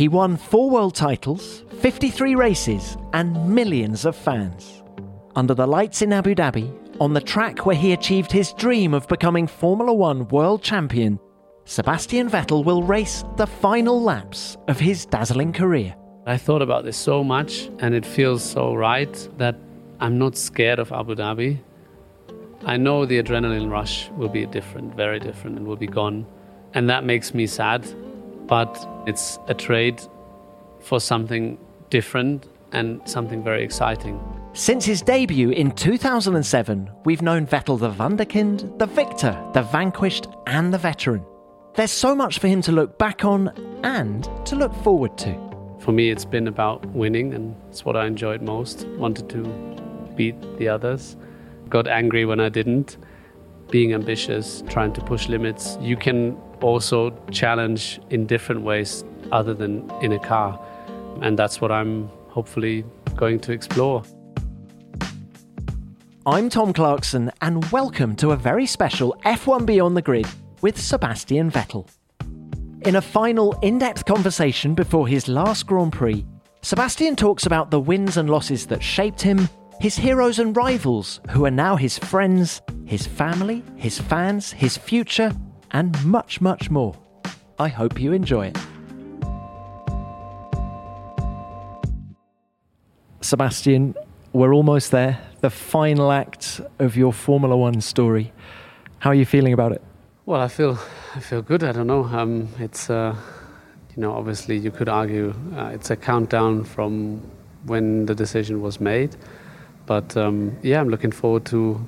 He won four world titles, 53 races, and millions of fans. Under the lights in Abu Dhabi, on the track where he achieved his dream of becoming Formula One world champion, Sebastian Vettel will race the final laps of his dazzling career. I thought about this so much, and it feels so right that I'm not scared of Abu Dhabi. I know the adrenaline rush will be different, very different, and will be gone. And that makes me sad, but it's a trade for something different and something very exciting. Since his debut in 2007, we've known Vettel the Wunderkind, the victor, the vanquished, and the veteran. There's so much for him to look back on and to look forward to. For me, it's been about winning, and it's what I enjoyed most. Wanted to beat the others. Got angry when I didn't. Being ambitious, trying to push limits. You can also challenge in different ways other than in a car. And that's what I'm hopefully going to explore. I'm Tom Clarkson, and welcome to a very special F1 Beyond the Grid with Sebastian Vettel. In a final in depth conversation before his last Grand Prix, Sebastian talks about the wins and losses that shaped him, his heroes and rivals who are now his friends, his family, his fans, his future, and much, much more. I hope you enjoy it. Sebastian, we're almost there. The final act of your Formula One story. How are you feeling about it? Well, I feel I feel good. I don't know. Um, it's uh, you know obviously you could argue uh, it's a countdown from when the decision was made, but um, yeah, I'm looking forward to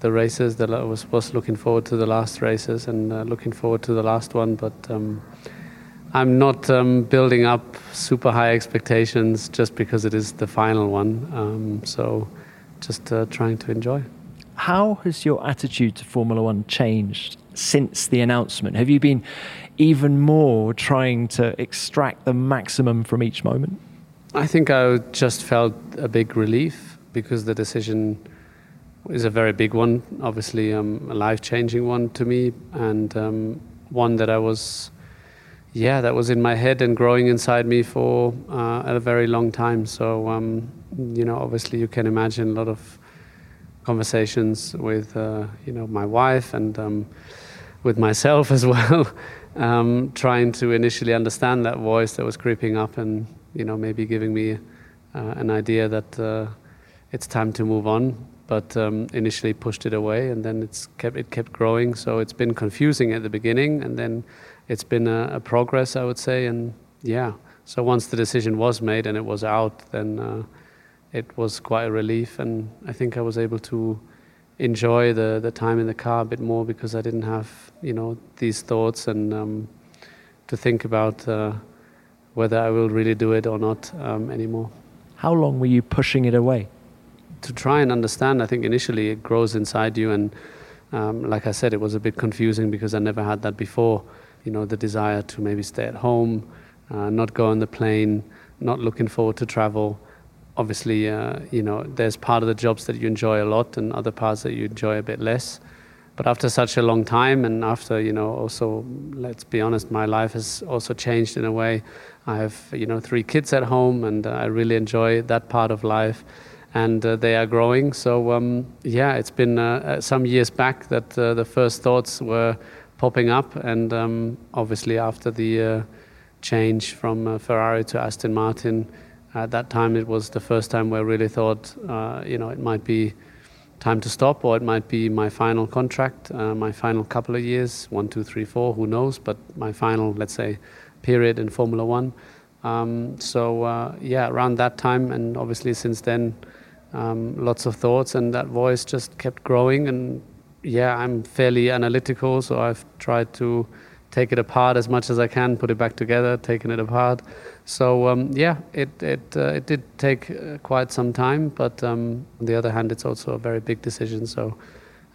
the races. That I was was looking forward to the last races and uh, looking forward to the last one, but. Um, I'm not um, building up super high expectations just because it is the final one. Um, so, just uh, trying to enjoy. How has your attitude to Formula One changed since the announcement? Have you been even more trying to extract the maximum from each moment? I think I just felt a big relief because the decision is a very big one, obviously um, a life-changing one to me, and um, one that I was yeah, that was in my head and growing inside me for uh, a very long time. So, um, you know, obviously you can imagine a lot of conversations with, uh, you know, my wife and um, with myself as well, um, trying to initially understand that voice that was creeping up and, you know, maybe giving me uh, an idea that uh, it's time to move on. But um, initially pushed it away, and then it's kept it kept growing. So it's been confusing at the beginning, and then it's been a, a, progress, I would say, and yeah. So once the decision was made and it was out, then uh, it was quite a relief, and I think I was able to enjoy the the time in the car a bit more because I didn't have you know these thoughts and um, to think about uh, whether I will really do it or not um, anymore. How long were you pushing it away? To try and understand, I think initially it grows inside you, and um, like I said, it was a bit confusing because I never had that before you know, the desire to maybe stay at home, uh, not go on the plane, not looking forward to travel. Obviously, uh, you know, there's part of the jobs that you enjoy a lot and other parts that you enjoy a bit less. But after such a long time, and after, you know, also, let's be honest, my life has also changed in a way. I have, you know, three kids at home, and uh, I really enjoy that part of life and uh, they are growing. So um, yeah, it's been uh, uh some years back that uh, the first thoughts were popping up. And um, obviously, after the uh, change from uh, Ferrari to Aston Martin, at that time it was the first time where I really thought, you know, it might be time to stop, or it might be my final contract, my final couple of years, one, two, three, four, who knows? But my final, let's say, period in Formula One. Um, so yeah, around that time, and obviously since then. Um, lots of thoughts, and that voice just kept growing. And yeah, I'm fairly analytical, so I've tried to take it apart as much as I can, put it back together, taking it apart. So um, yeah, it it uh, it did take uh, quite some time, but um, on the other hand, it's also a very big decision. So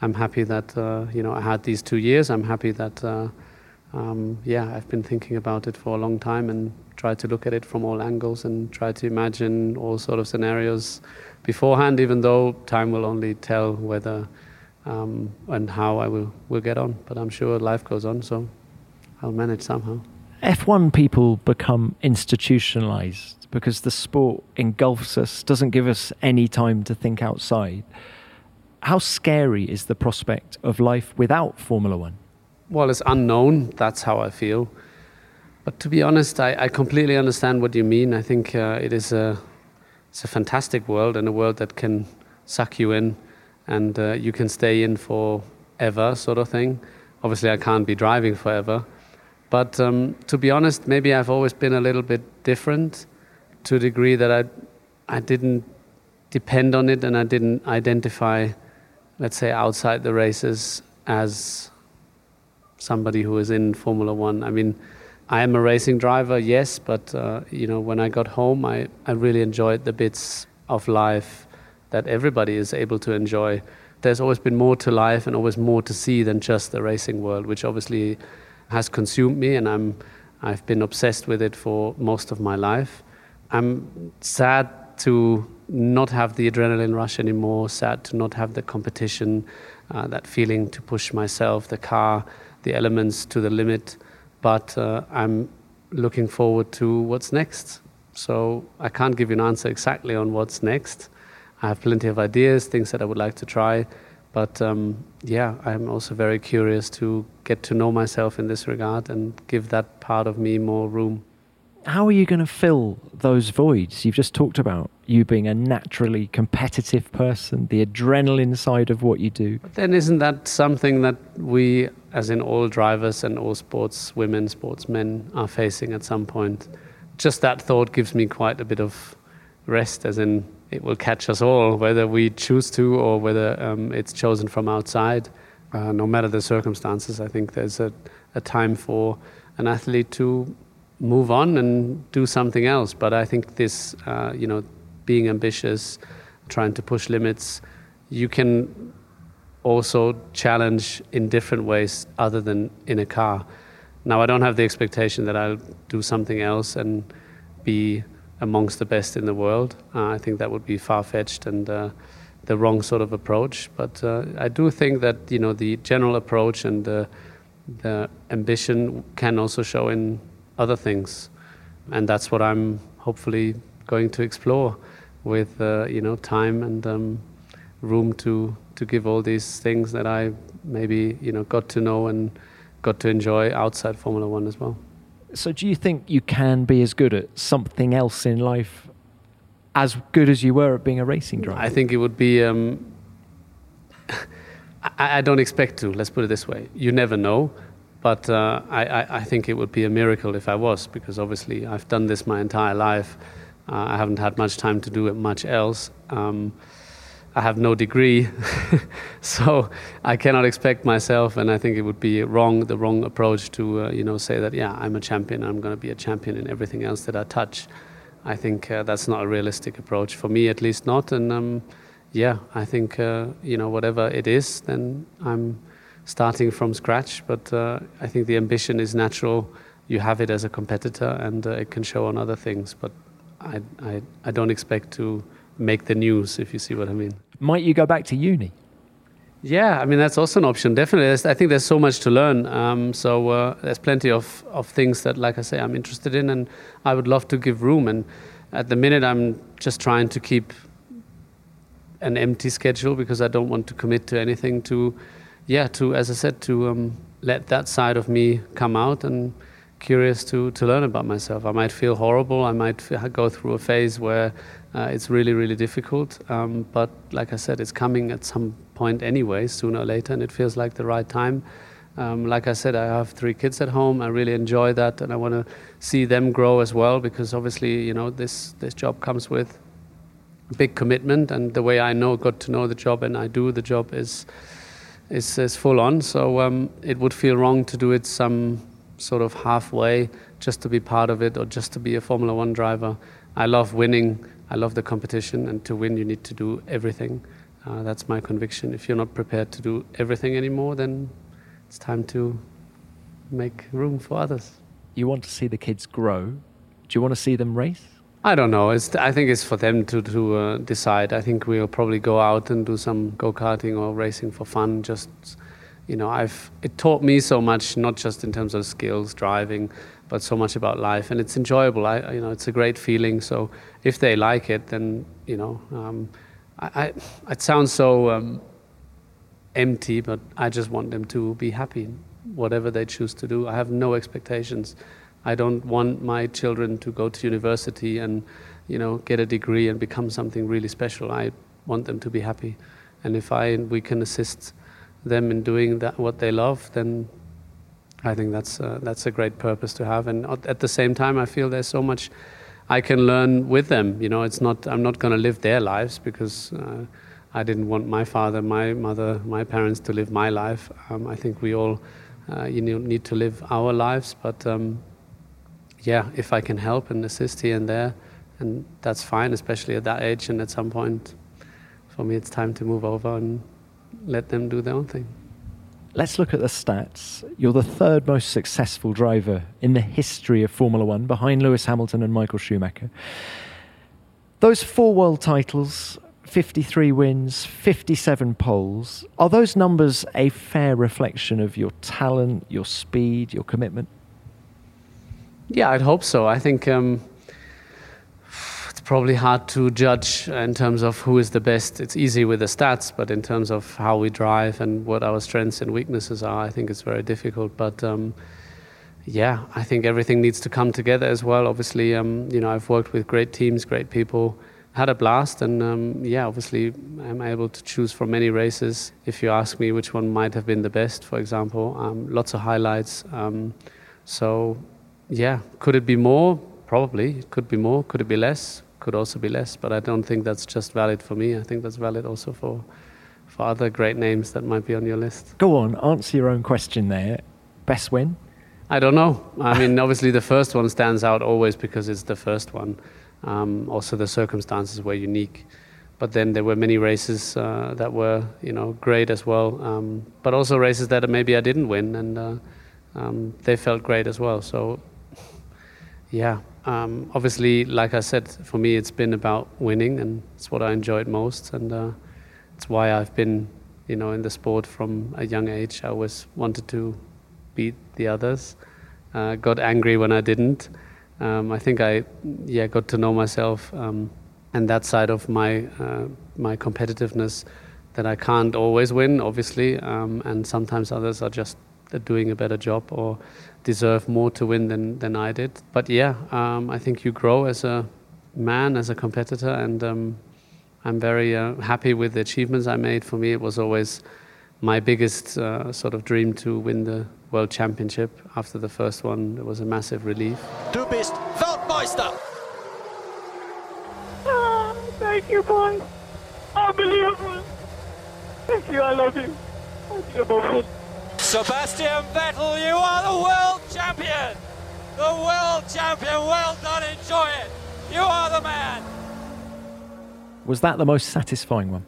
I'm happy that uh, you know I had these two years. I'm happy that uh, um, yeah, I've been thinking about it for a long time and tried to look at it from all angles and try to imagine all sort of scenarios beforehand. Even though time will only tell whether um, and how I will, will get on. But I'm sure life goes on, so I'll manage somehow. F1 people become institutionalized because the sport engulfs us, doesn't give us any time to think outside. How scary is the prospect of life without Formula One? Well, it's unknown. That's how I feel. But to be honest, I, I completely understand what you mean. I think uh, it is a, it's a fantastic world and a world that can suck you in and uh, you can stay in forever, sort of thing. Obviously, I can't be driving forever. But um, to be honest, maybe I've always been a little bit different to a degree that I, I didn't depend on it and I didn't identify, let's say, outside the races as somebody who is in Formula One. I mean, I am a racing driver, yes, but uh, you know, when I got home, I, I really enjoyed the bits of life that everybody is able to enjoy. There's always been more to life and always more to see than just the racing world, which obviously has consumed me, and I'm I've been obsessed with it for most of my life. I'm sad to not have the adrenaline rush anymore. Sad to not have the competition, uh, that feeling to push myself, the car, the elements to the limit but uh, I'm looking forward to what's next. So I can't give you an answer exactly on what's next. I have plenty of ideas, things that I would like to try, but um, yeah, I'm also very curious to get to know myself in this regard and give that part of me more room how are you going to fill those voids you've just talked about? You being a naturally competitive person, the adrenaline side of what you do. But then, isn't that something that we, as in all drivers and all sports women, sportsmen, are facing at some point? Just that thought gives me quite a bit of rest, as in it will catch us all, whether we choose to or whether um, it's chosen from outside. Uh, no matter the circumstances, I think there's a, a time for an athlete to move on and do something else. But I think this, uh, you know, being ambitious, trying to push limits, you can also challenge in different ways other than in a car. Now, I don't have the expectation that I'll do something else and be amongst the best in the world. Uh, I think that would be far fetched and uh, the wrong sort of approach. But uh, I do think that you know the general approach and the, the ambition can also show in other things. And that's what I'm hopefully going to explore with uh, you know time and um, room to to give all these things that I maybe you know got to know and got to enjoy outside Formula One as well. So, do you think you can be as good at something else in life as good as you were at being a racing driver? I think it would be. Um, I, I don't expect to. Let's put it this way: you never know. But uh, I, I, think it would be a miracle if I was, because obviously I've done this my entire life. Uh, I haven't had much time to do it much else. Um, I have no degree, so I cannot expect myself, and I think it would be wrong, the wrong approach to, uh, you know, say that yeah, I'm a champion. I'm going to be a champion in everything else that I touch. I think uh, that's not a realistic approach for me, at least not. And um, yeah, I think uh, you know whatever it is, then I'm starting from scratch. But uh, I think the ambition is natural. You have it as a competitor, and uh, it can show on other things. But I, I, I don't expect to make the news, if you see what I mean. Might you go back to uni? Yeah, I mean that's also an option. Definitely, there's, I think there's so much to learn. Um, so uh, there's plenty of, of things that, like I say, I'm interested in, and I would love to give room. And at the minute, I'm just trying to keep an empty schedule because I don't want to commit to anything too yeah, to as I said, to um, let that side of me come out and curious to to learn about myself. I might feel horrible. I might f- go through a phase where uh, it's really really difficult. Um, but like I said, it's coming at some point anyway, sooner or later, and it feels like the right time. Um, like I said, I have three kids at home. I really enjoy that, and I want to see them grow as well because obviously, you know, this this job comes with big commitment, and the way I know got to know the job and I do the job is is, is full on. So um, it would feel wrong to do it some sort of halfway just to be part of it or just to be a Formula One driver. I love winning. I love the competition, and to win, you need to do everything. Uh, that's my conviction. If you're not prepared to do everything anymore, then it's time to make room for others. You want to see the kids grow. Do you want to see them race? I don't know. It's, I think it's for them to, to uh, decide. I think we'll probably go out and do some go karting or racing for fun, just you know, I've it taught me so much, not just in terms of skills, driving, but so much about life, and it's enjoyable. I, you know, it's a great feeling. So if they like it, then you know, um, I, I, it sounds so um, empty, but I just want them to be happy, whatever they choose to do. I have no expectations. I don't want my children to go to university and, you know, get a degree and become something really special. I want them to be happy, and if I we can assist them in doing that what they love, then I think that's uh, that's a great purpose to have. And at the same time, I feel there's so much I can learn with them. You know, it's not I'm not going to live their lives because uh, I didn't want my father, my mother, my parents to live my life. Um, I think we all uh, you know need to live our lives, but um, yeah, if I can help and assist here and there, and that's fine, especially at that age. And at some point, for me, it's time to move over and let them do their own thing. Let's look at the stats. You're the third most successful driver in the history of Formula One, behind Lewis Hamilton and Michael Schumacher. Those four world titles, 53 wins, 57 poles, are those numbers a fair reflection of your talent, your speed, your commitment? Yeah, I'd hope so. I think um, it's probably hard to judge in terms of who is the best. It's easy with the stats, but in terms of how we drive and what our strengths and weaknesses are, I think it's very difficult. But um, yeah, I think everything needs to come together as well. Obviously, um, you know, I've worked with great teams, great people, had a blast, and um, yeah, obviously, I'm able to choose from many races. If you ask me which one might have been the best, for example, um, lots of highlights. Um, so yeah, could it be more? Probably. It could be more. Could it be less? could also be less, but I don't think that's just valid for me. I think that's valid also for for other great names that might be on your list. Go on, answer your own question there. Best win? I don't know. I mean, obviously the first one stands out always because it's the first one. Um, also, the circumstances were unique. But then there were many races uh, that were, you know, great as well. Um, but also races that maybe I didn't win, and uh, um, they felt great as well. So, yeah, um, obviously, like I said, for me, it's been about winning, and it's what I enjoyed most, and uh, it's why I've been, you know, in the sport from a young age. I always wanted to beat the others. Uh, got angry when I didn't. Um, I think I, yeah, got to know myself um, and that side of my uh, my competitiveness that I can't always win, obviously, um, and sometimes others are just doing a better job or deserve more to win than, than I did. But yeah, um, I think you grow as a man, as a competitor, and um, I'm very uh, happy with the achievements I made. For me, it was always my biggest uh, sort of dream to win the World Championship. After the first one, it was a massive relief. Du bist Weltmeister! Oh, thank you, boy. Unbelievable. Thank you, I love you. Sebastian Vettel, you are the world champion! The world champion, well done, enjoy it! You are the man! Was that the most satisfying one?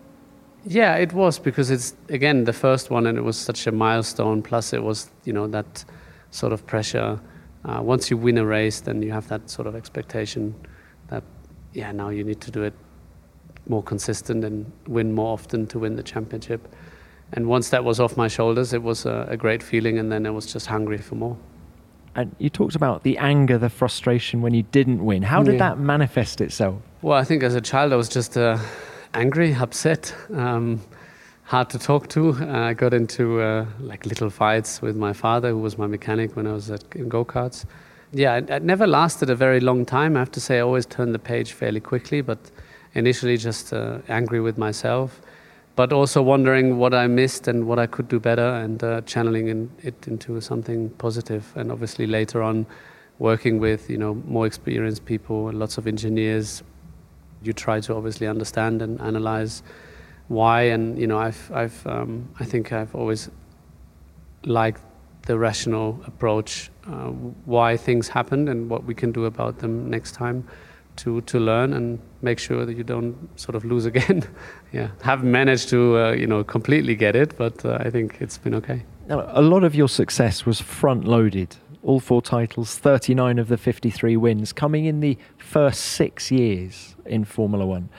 Yeah, it was because it's again the first one, and it was such a milestone. Plus, it was you know that sort of pressure. Uh, once you win a race, then you have that sort of expectation that yeah, now you need to do it more consistent and win more often to win the championship and once that was off my shoulders, it was a, a, great feeling, and then I was just hungry for more. And you talked about the anger, the frustration when you didn't win. How did yeah. that manifest itself? Well, I think as a child, I was just uh, angry, upset, um, hard to talk to. Uh, I got into uh, like little fights with my father, who was my mechanic when I was at, in go karts. Yeah, it, it never lasted a very long time. I have to say, I always turned the page fairly quickly, but initially just uh, angry with myself but also wondering what I missed and what I could do better and uh, channeling in, it into something positive. And obviously later on, working with you know more experienced people, lots of engineers, you try to obviously understand and analyze why. And you know, I've, I've um, I think I've always liked the rational approach, uh, why things happened and what we can do about them next time to, to learn and make sure that you don't sort of lose again. yeah, haven't managed to uh, you know completely get it, but uh, I think it's been okay. Now, a lot of your success was front loaded. All four titles, 39 of the 53 wins, coming in the first six years in Formula One.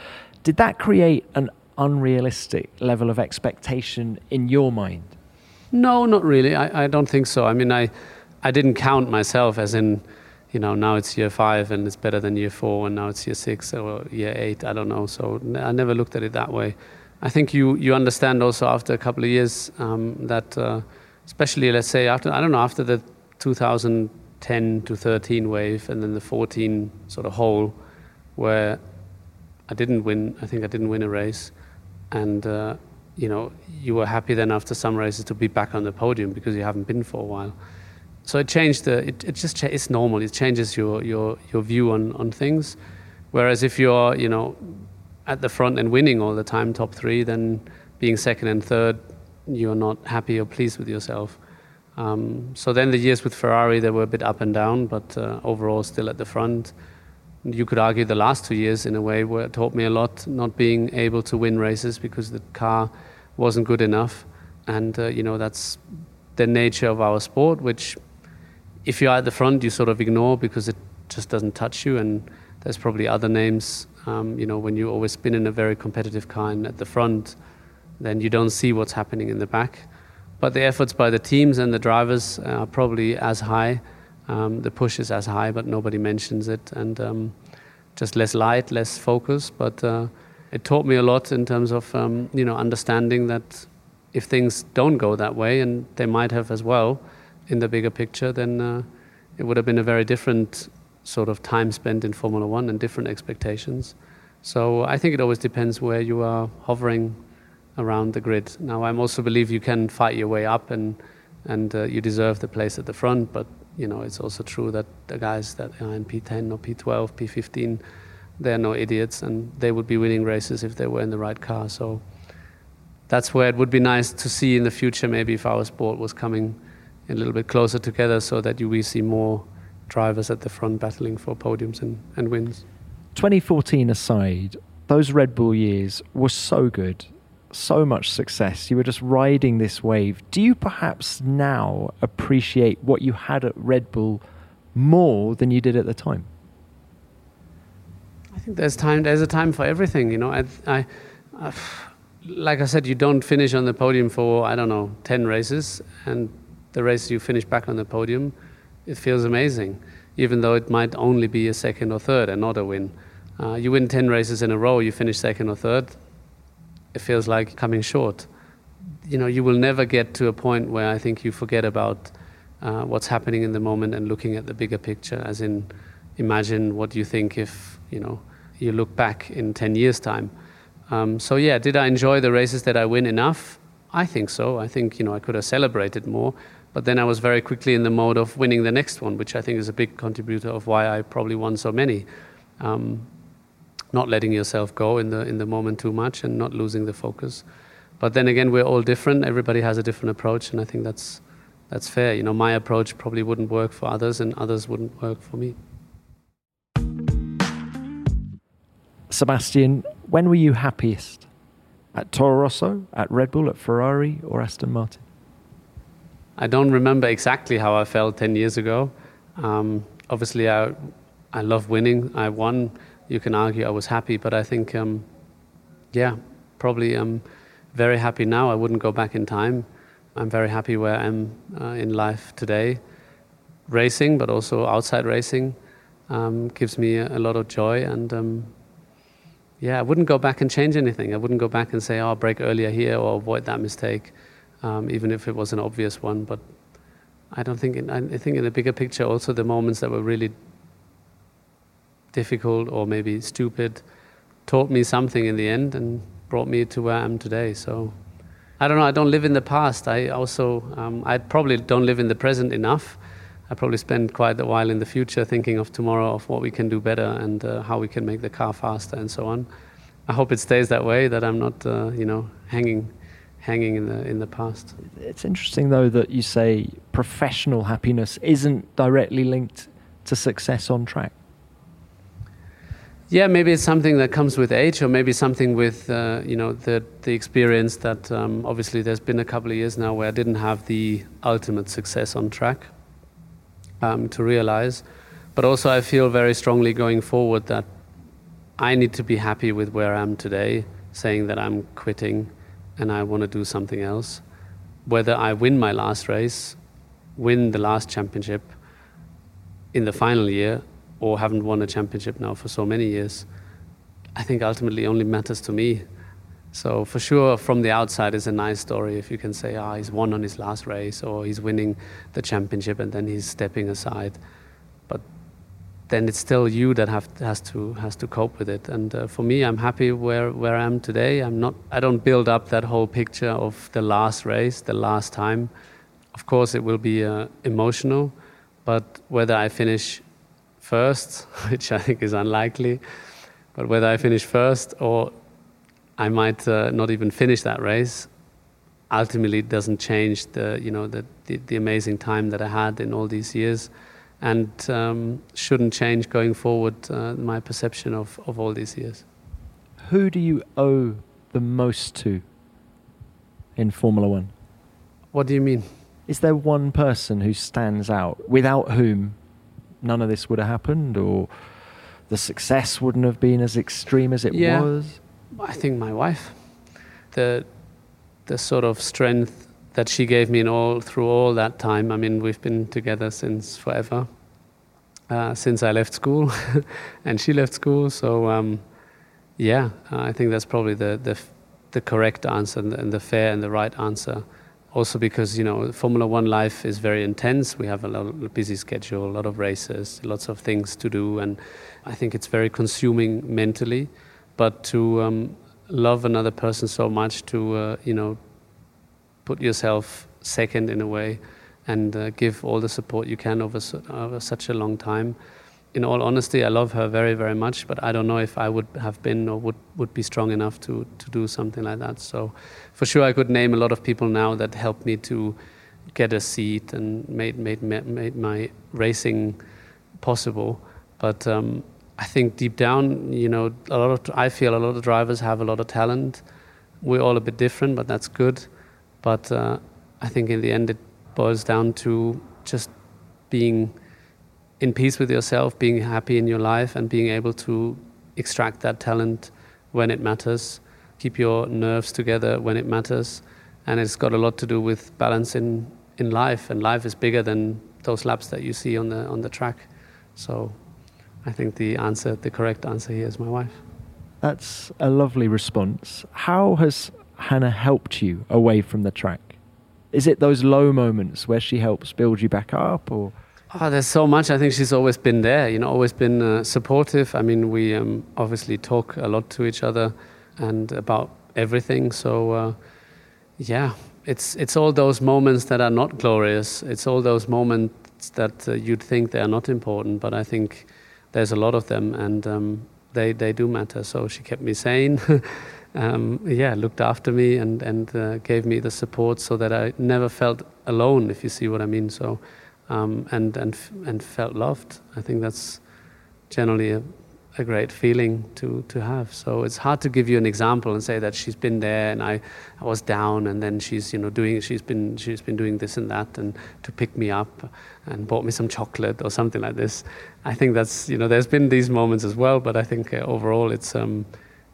Did that create an unrealistic level of expectation in your mind? No, not really. I, I don't think so. I mean, I, I didn't count myself as in, you know, now it's year five and it's better than year four, and now it's year six or year eight. I don't know. So I never looked at it that way. I think you, you understand also after a couple of years um, that, uh, especially let's say after, I don't know, after the 2010 to 13 wave and then the 14 sort of hole where I didn't win, I think I didn't win a race. And, uh, you know, you were happy then after some races to be back on the podium because you haven't been for a while. So it changed the, it, it just, it's normal. It changes your, your, your view on, on things. Whereas if you're, you know, at the front and winning all the time, top three, then being second and third, you're not happy or pleased with yourself. Um, so then the years with Ferrari, they were a bit up and down, but uh, overall still at the front. You could argue the last two years, in a way, were taught me a lot, not being able to win races because the car wasn't good enough, and uh, you know that's the nature of our sport. Which, if you're at the front, you sort of ignore because it just doesn't touch you, and there's probably other names um, you know, when you always spin in a very competitive and at the front, then you don't see what's happening in the back. But the efforts by the teams and the drivers are probably as high. Um, the push is as high, but nobody mentions it, and um, just less light, less focus. But uh, it taught me a lot in terms of um, you know understanding that if things don't go that way, and they might have as well in the bigger picture, then uh, it would have been a very different sort of time spent in Formula One and different expectations. So I think it always depends where you are hovering around the grid. Now I also believe you can fight your way up and and uh, you deserve the place at the front. But you know it's also true that the guys that are in P10 or P12, P15, they're no idiots and they would be winning races if they were in the right car. So that's where it would be nice to see in the future maybe if our sport was coming a little bit closer together so that you, we see more drivers at the front battling for podiums and, and wins. 2014 aside, those Red Bull years were so good, so much success. You were just riding this wave. Do you perhaps now appreciate what you had at Red Bull more than you did at the time? I think there's time. There's a time for everything. You know, I, I, I like I said, you don't finish on the podium for I don't know ten races, and the race you finish back on the podium it feels amazing, even though it might only be a second or third and not a win. Uh, you win 10 races in a row, you finish second or third, it feels like coming short. You know, you will never get to a point where I think you forget about uh, what's happening in the moment and looking at the bigger picture, as in imagine what you think if, you know, you look back in 10 years' time. Um, so yeah, did I enjoy the races that I win enough? I think so. I think, you know, I could have celebrated more. But then I was very quickly in the mode of winning the next one, which I think is a big contributor of why I probably won so many. Um, not letting yourself go in the in the moment too much and not losing the focus. But then again, we're all different. Everybody has a different approach, and I think that's that's fair. You know, my approach probably wouldn't work for others, and others wouldn't work for me. Sebastian, when were you happiest? At Toro Rosso, at Red Bull, at Ferrari, or Aston Martin? I don't remember exactly how I felt 10 years ago. Um, obviously, I, I love winning. I won. You can argue I was happy, but I think, um, yeah, probably I'm very happy now. I wouldn't go back in time. I'm very happy where I am uh, in life today. Racing, but also outside racing, um, gives me a, a, lot of joy. And um, yeah, I wouldn't go back and change anything. I wouldn't go back and say, oh, I'll brake earlier here or avoid that mistake um, even if it was an obvious one. But I don't think, in, I think in the bigger picture, also the moments that were really difficult or maybe stupid taught me something in the end and brought me to where I am today. So I don't know. I don't live in the past. I also um, I probably don't live in the present enough. I probably spend quite a while in the future thinking of tomorrow, of what we can do better and uh, how we can make the car faster and so on. I hope it stays that way. That I'm not, uh, you know, hanging hanging in the in the past. It's interesting though that you say professional happiness isn't directly linked to success on track. Yeah, maybe it's something that comes with age, or maybe something with uh, you know the the experience that um, obviously there's been a couple of years now where I didn't have the ultimate success on track um, to realize, but also I feel very strongly going forward that I need to be happy with where I am today, saying that I'm quitting and I want to do something else. whether I win my last race, win the last championship in the final year, or haven't won a championship now for so many years, I think ultimately only matters to me. So for sure, from the outside, it's a nice story if you can say, ah, he's won on his last race, or he's winning the championship, and then he's stepping aside. But then it's still you that have, has to has to cope with it. And uh, for me, I'm happy where where I am today. I'm not. I don't build up that whole picture of the last race, the last time. Of course, it will be uh, emotional, but whether I finish first, which I think is unlikely, but whether I finish first or I might uh, not even finish that race, ultimately it doesn't change the you know the, the, the amazing time that I had in all these years, and um, shouldn't change going forward uh, my perception of, of all these years. Who do you owe the most to in Formula One? What do you mean? Is there one person who stands out without whom none of this would have happened, or the success wouldn't have been as extreme as it yeah. was? I think my wife, the the sort of strength that she gave me in all through all that time. I mean, we've been together since forever, uh, since I left school, and she left school. So um, yeah, I think that's probably the the the correct answer and the, and the fair and the right answer. Also, because you know, Formula One life is very intense. We have a, lot, a busy schedule, a lot of races, lots of things to do, and I think it's very consuming mentally but to um, love another person so much to uh, you know put yourself second in a way and uh, give all the support you can over, over such a long time in all honesty i love her very very much but i don't know if i would have been or would, would be strong enough to, to do something like that so for sure i could name a lot of people now that helped me to get a seat and made, made, made my racing possible but um, I think deep down, you know, a lot of I feel a lot of drivers have a lot of talent. We're all a bit different, but that's good. But uh, I think in the end, it boils down to just being in peace with yourself, being happy in your life, and being able to extract that talent when it matters. Keep your nerves together when it matters, and it's got a lot to do with balance in in life. And life is bigger than those laps that you see on the on the track. So I think the answer, the correct answer here is my wife. That's a lovely response. How has Hannah helped you away from the track? Is it those low moments where she helps build you back up, or? Oh, there's so much. I think she's always been there. You know, always been uh, supportive. I mean, we um, obviously talk a lot to each other and about everything. So, uh, yeah, it's it's all those moments that are not glorious. It's all those moments that uh, you'd think they are not important, but I think there's a lot of them, and um, they they do matter. So she kept me sane. um, yeah, looked after me and and uh, gave me the support so that I never felt alone. If you see what I mean. So um, and and and felt loved. I think that's generally a, a great feeling to, to have. So it's hard to give you an example and say that she's been there and I, I was down and then she's you know doing she's been she's been doing this and that and to pick me up and bought me some chocolate or something like this. I think that's you know there's been these moments as well, but I think uh, overall it's um,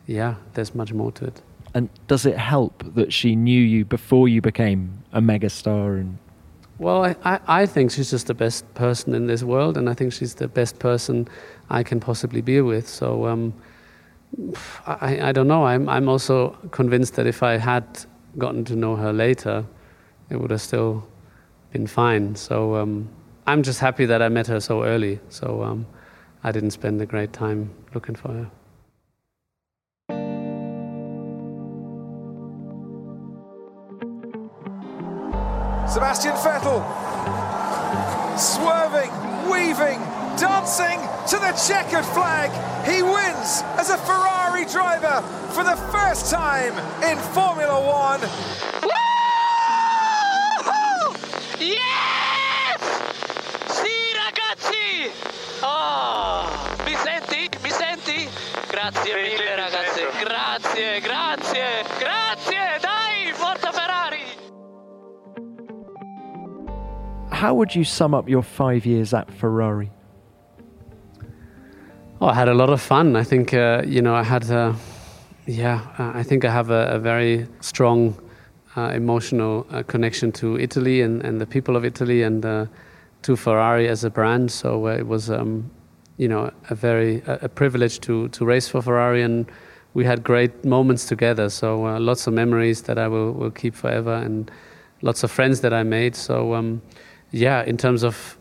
yeah there's much more to it. And does it help that she knew you before you became a megastar and well, I, I, I, think she's just the best person in this world, and I think she's the best person I can possibly be with. So um, I, I don't know. I'm, I'm also convinced that if I had gotten to know her later, it would have still been fine. So um, I'm just happy that I met her so early. So um, I didn't spend a great time looking for her. Sebastian Vettel swerving, weaving, dancing to the checkered flag. He wins as a Ferrari driver for the first time in Formula One. Yes! Sì, ragazzi! Oh, mi senti? Mi senti? Grazie mille, ragazzi. Grazie, grazie, grazie. Dai, forza How would you sum up your five years at Ferrari? Oh, I had a lot of fun. I think uh, you know I had, uh, yeah, uh, I think I have a, a very strong uh, emotional uh, connection to Italy and, and the people of Italy and uh, to Ferrari as a brand. So it was, um, you know, a very a, privilege to to race for Ferrari, and we had great moments together. So lots of memories that I will will keep forever, and lots of friends that I made. So um, yeah, in terms of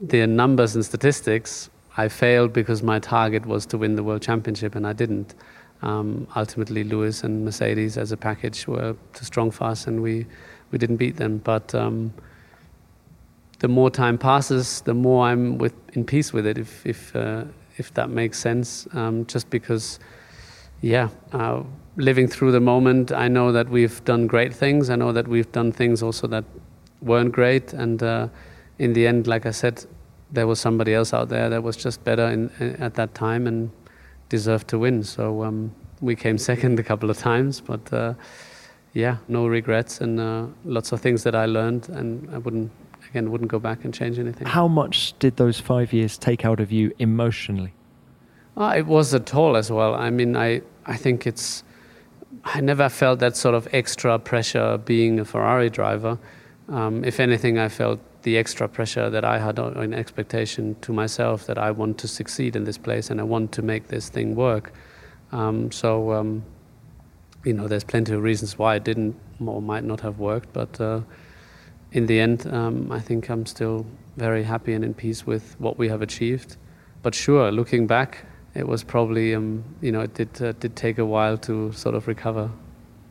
the numbers and statistics, I failed because my target was to win the world championship, and I didn't. Um, ultimately, Lewis and Mercedes as a package were too strong for us, and we, we didn't beat them. But um, the more time passes, the more I'm with, in peace with it, if, if, uh, if that makes sense. Um, just because, yeah, uh, living through the moment, I know that we've done great things. I know that we've done things also that weren't great. And uh, in the end, like I said, there was somebody else out there that was just better in, in, at that time. And deserved to win. So um, we came second a couple of times, but uh, yeah, no regrets and uh, lots of things that I learned, and I wouldn't again wouldn't go back and change anything. How much did those five years take out of you emotionally? Uh, it was a toll as well. I mean, I I think it's I never felt that sort of extra pressure being a Ferrari driver. Um, if anything, I felt the extra pressure that I had an expectation to myself that I want to succeed in this place and I want to make this thing work. Um, so, um, you know, there's plenty of reasons why it didn't or might not have worked, but uh, in the end, um, I think I'm still very happy and in peace with what we have achieved. But sure, looking back, it was probably, um, you know, it did, uh, did take a while to sort of recover.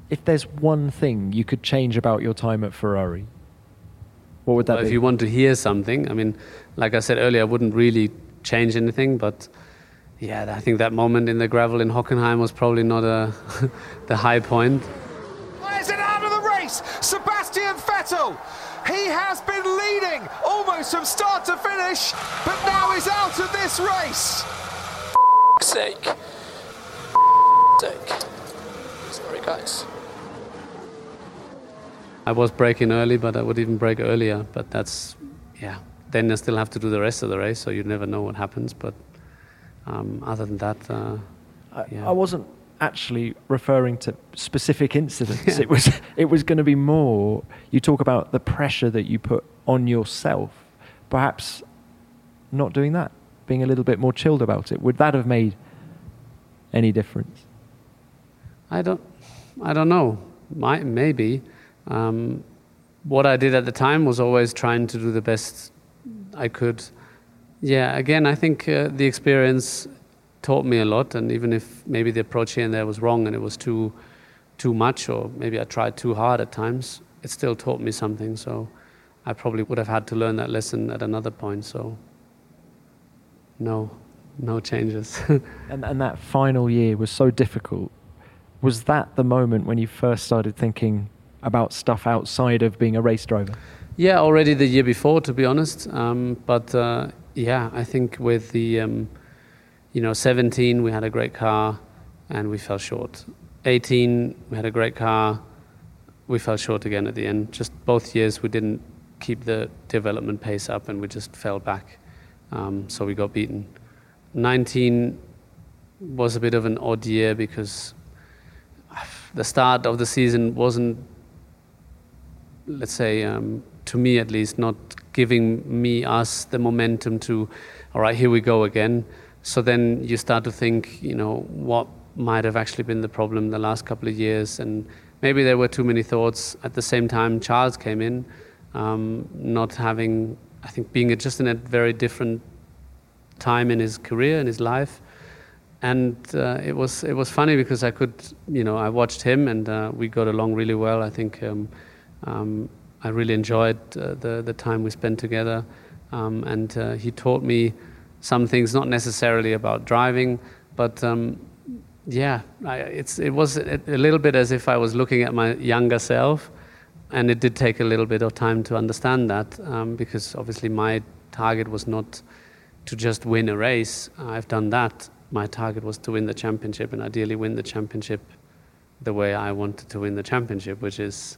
If there's one thing you could change about your time at Ferrari, what would that well, be? If you want to hear something, I mean, like I said earlier, I wouldn't really change anything, but yeah, I think that moment in the gravel in Hockenheim was probably not a the high point. Where's it out of the race? Sebastian Vettel. He has been leading almost from start to finish, but now he's out of this race. Sake. Sake. Sorry, guys. I was braking early, but I would even brake earlier. But that's, yeah. Then I still have to do the rest of the race, so you never know what happens. But um, other than that, uh, yeah. I, I, wasn't actually referring to specific incidents. Yeah. It was it was going to be more. You talk about the pressure that you put on yourself. Perhaps not doing that, being a little bit more chilled about it. Would that have made any difference? I don't. I don't know. Might, maybe. Um, what I did at the time was always trying to do the best I could. Yeah, again, I think uh, the experience taught me a lot, and even if maybe the approach here and there was wrong and it was too too much, or maybe I tried too hard at times, it still taught me something. So I probably would have had to learn that lesson at another point. So no, no changes. and, and that final year was so difficult. Was that the moment when you first started thinking, about stuff outside of being a race driver? Yeah, already the year before, to be honest. Um, but uh, yeah, I think with the, um, you know, 17 we had a great car and we fell short. 18 we had a great car, we fell short again at the end. Just both years we didn't keep the development pace up and we just fell back. Um, so we got beaten. 19 was a bit of an odd year because the start of the season wasn't let's say, um, to me at least, not giving me, us, the momentum to, all right, here we go again. So then you start to think, you know, what might have actually been the problem the last couple of years. And maybe there were too many thoughts. At the same time, Charles came in, um, not having, I think, being just in a very different time in his career, in his life. And uh, it was it was funny because I could, you know, I watched him and uh, we got along really well. I think um, um, I really enjoyed uh, the, the time we spent together. Um, and uh, he taught me some things, not necessarily about driving, but um, yeah, I, it was a, a, little bit as if I was looking at my younger self. And it did take a little bit of time to understand that um, because obviously my target was not to just win a race. I've done that. My target was to win the championship and ideally win the championship the way I wanted to win the championship, which is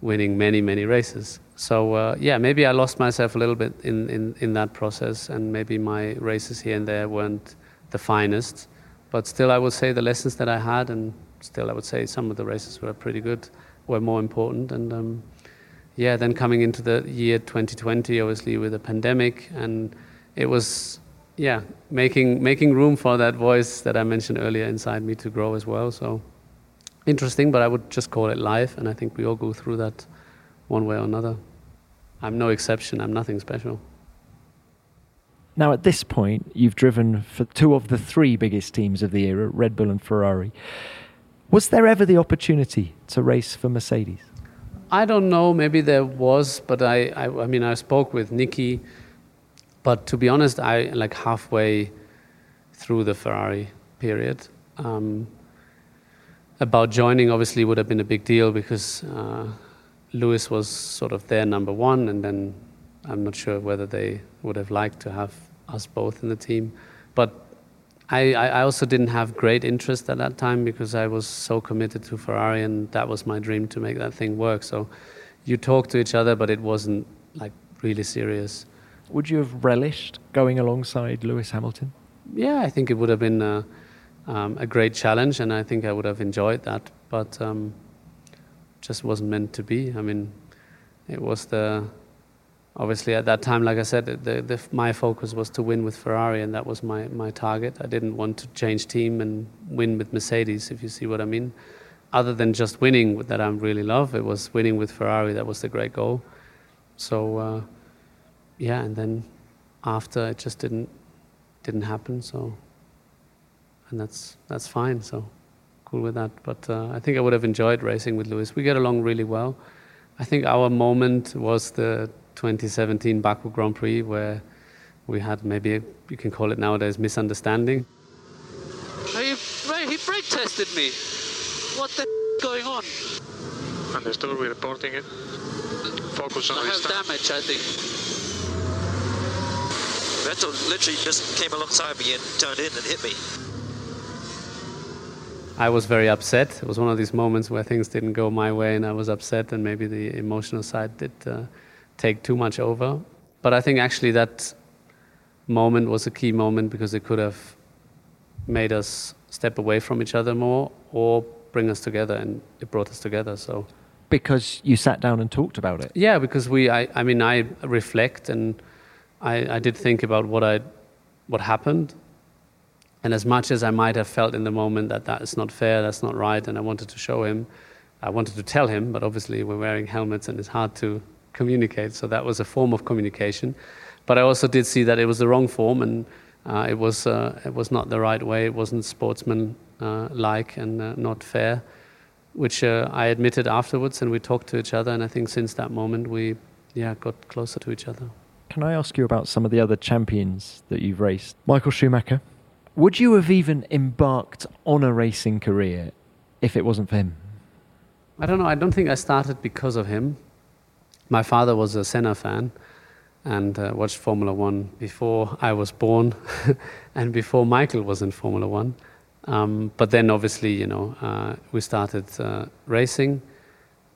winning many, many races. So uh, yeah, maybe I lost myself a little bit in, in, in that process, and maybe my races here and there weren't the finest. But still, I would say the lessons that I had, and still I would say some of the races were pretty good, were more important. And um, yeah, then coming into the year 2020, obviously with the pandemic, and it was yeah making making room for that voice that I mentioned earlier inside me to grow as well. So interesting, but I would just call it life, and I think we all go through that one way or another. I'm no exception. I'm nothing special. Now, at this point, you've driven for two of the three biggest teams of the era, Red Bull and Ferrari. Was there ever the opportunity to race for Mercedes? I don't know. Maybe there was, but I, I, I mean, I spoke with Niki, but to be honest, I like halfway through the Ferrari period. Um, about joining obviously would have been a big deal because uh, Lewis was sort of their number one, and then I'm not sure whether they would have liked to have us both in the team. But I, I also didn't have great interest at that time because I was so committed to Ferrari, and that was my dream to make that thing work. So you talk to each other, but it wasn't like really serious. Would you have relished going alongside Lewis Hamilton? Yeah, I think it would have been a, um, a great challenge, and I think I would have enjoyed that. But um, just wasn't meant to be. I mean, it was the obviously at that time, like I said, the, the, my focus was to win with Ferrari, and that was my, my target. I didn't want to change team and win with Mercedes, if you see what I mean. Other than just winning that I really love, it was winning with Ferrari that was the great goal. So, uh, yeah, and then after it just didn't didn't happen. So, and that's that's fine. So, cool with that. But uh, I think I would have enjoyed racing with Lewis. We get along really well. I think our moment was the 2017 Baku Grand Prix where we had maybe a, you can call it nowadays misunderstanding. He, he brake tested me. What the f- going on? Understood, we're reporting it. Focus on I have restart. damage, I think. Vettel literally just came alongside me and turned in and hit me. I was very upset. It was one of these moments where things didn't go my way and I was upset, and maybe the emotional side did uh, take too much over. But I think actually that moment was a key moment because it could have made us step away from each other more or bring us together, and it brought us together. So. Because you sat down and talked about it. Yeah, because we, I, I mean, I reflect and I, I did think about what I, what happened, and as much as I might have felt in the moment that that is not fair, that's not right, and I wanted to show him, I wanted to tell him, but obviously we're wearing helmets and it's hard to communicate. So that was a form of communication. But I also did see that it was the wrong form and uh, it, was, uh, it was not the right way. It wasn't sportsman uh, like and uh, not fair, which uh, I admitted afterwards and we talked to each other. And I think since that moment we yeah, got closer to each other. Can I ask you about some of the other champions that you've raced? Michael Schumacher. Would you have even embarked on a racing career if it wasn't for him? I don't know. I don't think I started because of him. My father was a Senna fan and uh, watched Formula One before I was born and before Michael was in Formula One. Um, but then, obviously, you know, uh, we started uh, racing,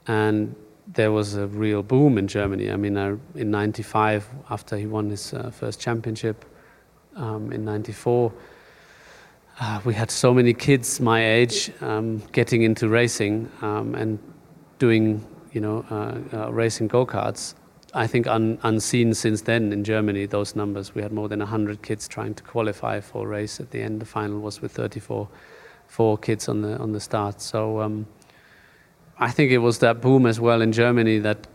and there was a real boom in Germany. I mean, uh, in '95, after he won his uh, first championship, um, in '94, uh, we had so many kids my age um, getting into racing um, and doing you know, uh, uh, racing go-karts. I think un, unseen since then in Germany, those numbers. We had more than 100 kids trying to qualify for a race. At the end, the final was with 34 four kids on the, on the start. So um, I think it was that boom as well in Germany that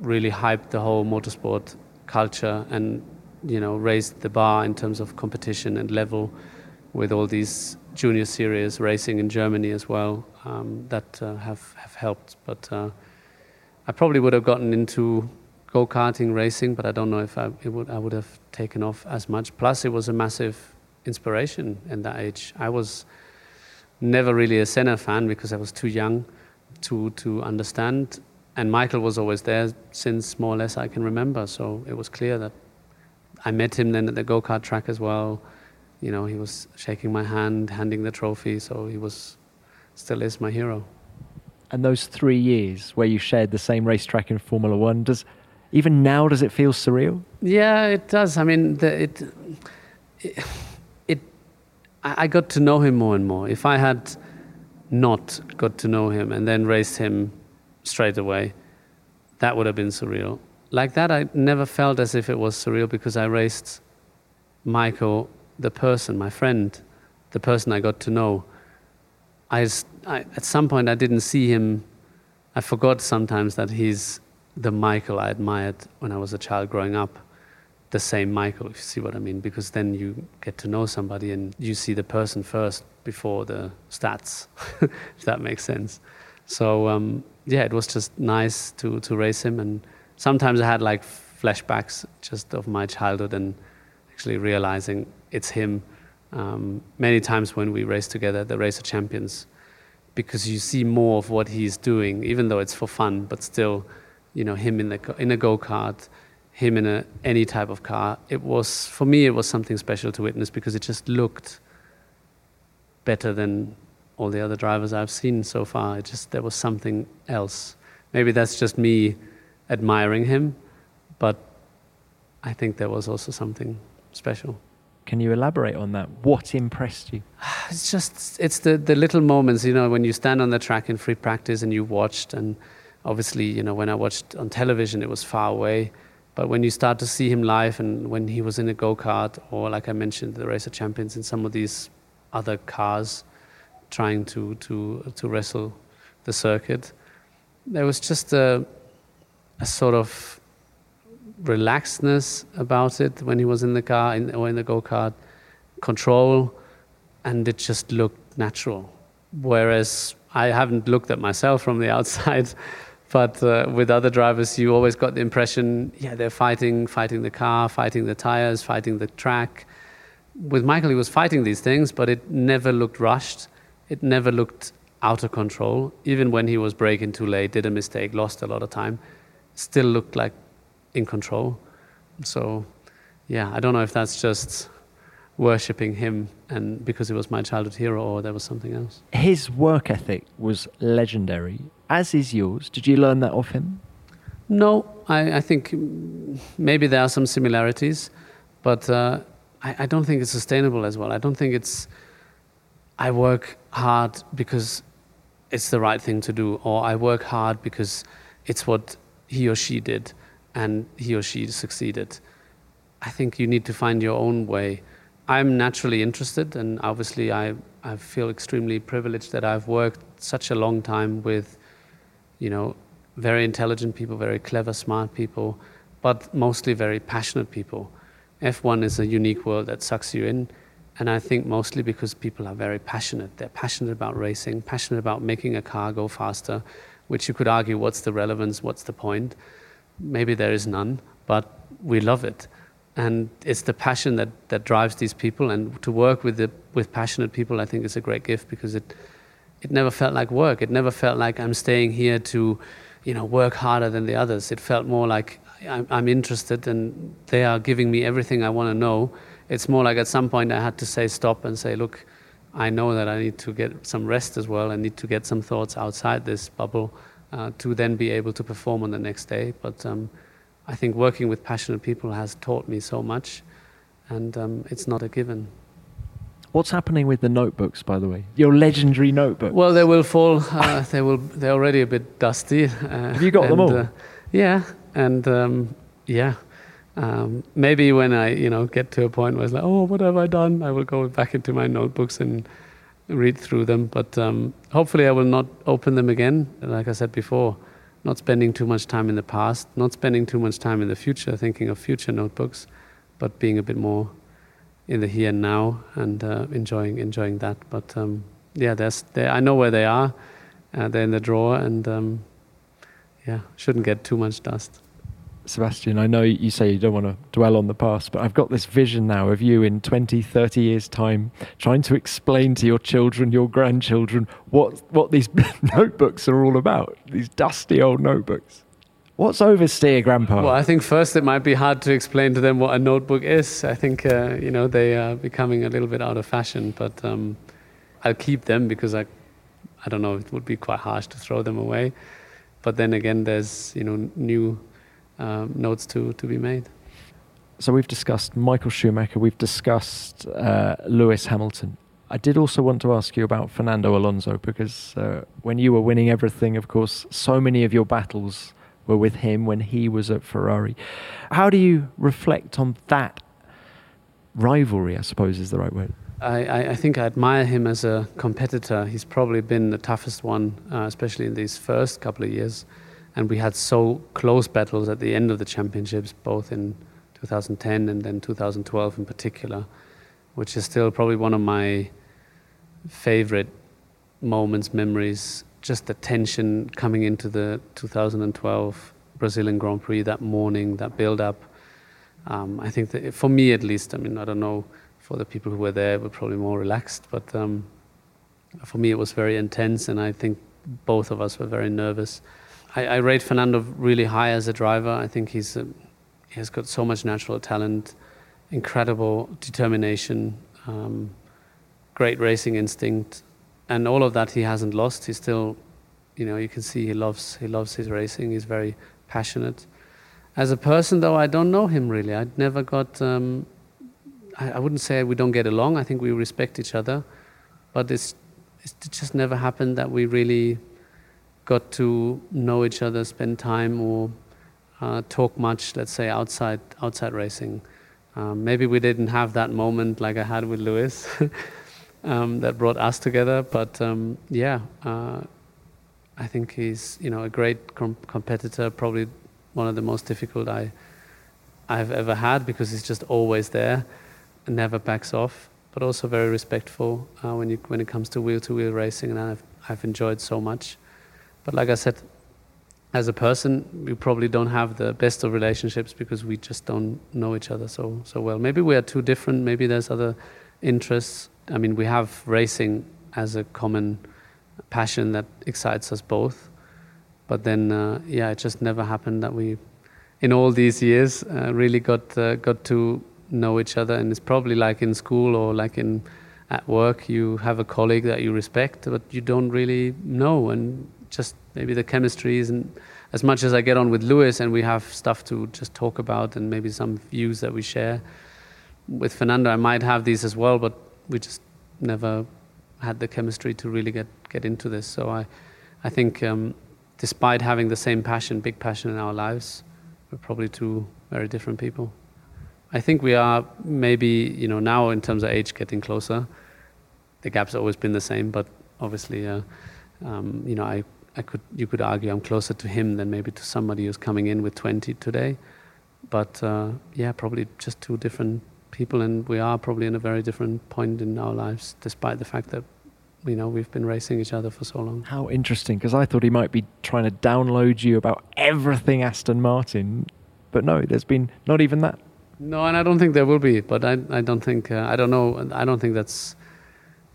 really hyped the whole motorsport culture and, you know, raised the bar in terms of competition and level with all these junior series racing in Germany as well um, that uh, have, have helped. But uh, I probably would have gotten into go karting racing, but I don't know if I, would, I would have taken off as much. Plus, it was a massive inspiration in that age. I was never really a Senna fan because I was too young to, to understand. And Michael was always there since more or less I can remember. So it was clear that I met him then at the go kart track as well. You know, he was shaking my hand, handing the trophy. So he was, still is my hero and those three years where you shared the same racetrack in Formula One, does even now does it feel surreal? Yeah, it does. I mean, the, it, it, it, I got to know him more and more. If I had not got to know him and then raced him straight away. That would have been surreal. Like that, I never felt as if it was surreal because I raced Michael, the person, my friend, the person I got to know. I, I- at some point, I didn't see him. I forgot sometimes that he's the Michael I admired when I was a child growing up. The same Michael, if you see what I mean, because then you get to know somebody and you see the person first before the stats, if that makes sense. So um, yeah, it was just nice to to race him, and sometimes I had like flashbacks just of my childhood and actually realizing it's him. Um, many times when we race together, the Race of Champions, because you see more of what he's doing, even though it's for fun, but still, you know, him in the in a go kart, him in a any type of car. It was for me, it was something special to witness because it just looked better than all the other drivers I've seen so far. It just there was something else. Maybe that's just me admiring him, but I think there was also something special. Can you elaborate on that? What impressed you? It's just it's the the little moments, you know, when you stand on the track in free practice and you watched, and obviously, you know, when I watched on television, it was far away. But when you start to see him live, and when he was in a go kart, or like I mentioned, the Race of Champions in some of these other cars, trying to to to wrestle the circuit, there was just a a sort of relaxedness about it when he was in the car in, or in the go kart, control, and it just looked natural. Whereas I haven't looked at myself from the outside, but uh, with other drivers, you always got the impression, yeah, they're fighting, fighting the car, fighting the tires, fighting the track. With Michael, he was fighting these things, but it never looked rushed. It never looked out of control. Even when he was braking too late, did a mistake, lost a lot of time, still looked like in control. So, yeah, I don't know if that's just worshipping him and because he was my childhood hero or there was something else. His work ethic was legendary, as is yours. Did you learn that off him? No, I, I think maybe there are some similarities, but uh, I, I don't think it's sustainable as well. I don't think it's. I work hard because it's the right thing to do, or I work hard because it's what he or she did and he or she succeeded. I think you need to find your own way. I'm naturally interested, and obviously, I, I feel extremely privileged that I've worked such a long time with, you know, very intelligent people, very clever, smart people, but mostly very passionate people. F1 is a unique world that sucks you in, and I think mostly because people are very passionate. They're passionate about racing, passionate about making a car go faster, which you could argue what's the relevance, what's the point? Maybe there is none, but we love it. And it's the passion that, that drives these people, and to work with, the, with passionate people, I think is a great gift because it, it never felt like work. It never felt like I'm staying here to, you know, work harder than the others. It felt more like I'm, I'm interested and they are giving me everything I want to know. It's more like at some point I had to say stop and say, look, I know that I need to get some rest as well. I need to get some thoughts outside this bubble uh, to then be able to perform on the next day. But um, I think working with passionate people has taught me so much, and um, it's not a given. What's happening with the notebooks, by the way? Your legendary notebook. Well, they will fall. Uh, they will. They're already a bit dusty. Uh, Have you got them all? Uh, yeah, and um, yeah. Um, maybe when I, you know, get to a point where it's like, oh, what have I done? I will go back into my notebooks and read through them. But um, hopefully, I will not open them again. Like I said before, not spending too much time in the past, not spending too much time in the future, thinking of future notebooks, but being a bit more in the here and now and uh, enjoying enjoying that. But um, yeah, there's there, I know where they are. Uh, they're in the drawer, and um, yeah, shouldn't get too much dust. Sebastian, I know you say you don't want to dwell on the past, but I've got this vision now of you in 20, 30 years' time trying to explain to your children, your grandchildren, what, what these notebooks are all about, these dusty old notebooks. What's oversteer, Grandpa? Well, I think first it might be hard to explain to them what a notebook is. I think uh, you know they are becoming a little bit out of fashion, but um, I'll keep them because I, I don't know, it would be quite harsh to throw them away. But then again, there's you know new um, notes to to be made. So we've discussed Michael Schumacher, we've discussed uh, Lewis Hamilton. I did also want to ask you about Fernando Alonso because uh, when you were winning everything, of course, so many of your battles were with him when he was at Ferrari. How do you reflect on that rivalry? I suppose is the right word. I, I, think I admire him as a competitor. He's probably been the toughest one, uh, especially in these first couple of years. And we had so close battles at the end of the championships, both in 2010 and then 2012 in particular, which is still probably one of my favorite moments, memories. Just the tension coming into the 2012 Brazilian Grand Prix that morning, that build up. Um, I think that for me at least, I mean, I don't know for the people who were there were probably more relaxed. But um, for me, it was very intense, and I think both of us were very nervous. I, I rate Fernando really high as a driver. I think he's a, he has got so much natural talent, incredible determination, um, great racing instinct, and all of that he hasn't lost. He's still, you know, you can see he loves he loves his racing. He's very passionate. As a person, though, I don't know him really. I'd never got. Um, I, I wouldn't say we don't get along. I think we respect each other, but it's it just never happened that we really got to know each other, spend time, or uh, talk much. Let's say outside outside racing. Um, maybe we didn't have that moment like I had with Lewis um, that brought us together. But um, yeah, uh, I think he's you know a great com- competitor. Probably one of the most difficult I I've ever had because he's just always there never backs off, but also very respectful uh, when, you, when it comes to wheel to wheel racing, and I've, I've enjoyed so much. But like I said, as a person, we probably don't have the best of relationships because we just don't know each other so, so well. Maybe we are too different, maybe there's other interests. I mean, we have racing as a common passion that excites us both. But then, uh, yeah, it just never happened that we, in all these years, uh, really got uh, got to know each other and it's probably like in school or like in at work you have a colleague that you respect but you don't really know and just maybe the chemistry isn't as much as I get on with Lewis and we have stuff to just talk about and maybe some views that we share with Fernando I might have these as well but we just never had the chemistry to really get get into this so I I think um, despite having the same passion big passion in our lives we're probably two very different people I think we are maybe you know now in terms of age getting closer. The gap's always been the same, but obviously, uh, um, you know, I, I could you could argue I'm closer to him than maybe to somebody who's coming in with 20 today. But uh, yeah, probably just two different people, and we are probably in a very different point in our lives, despite the fact that you know we've been racing each other for so long. How interesting! Because I thought he might be trying to download you about everything Aston Martin, but no, there's been not even that. No, and I don't think there will be. But I, I don't think, uh, I don't know. I don't think that's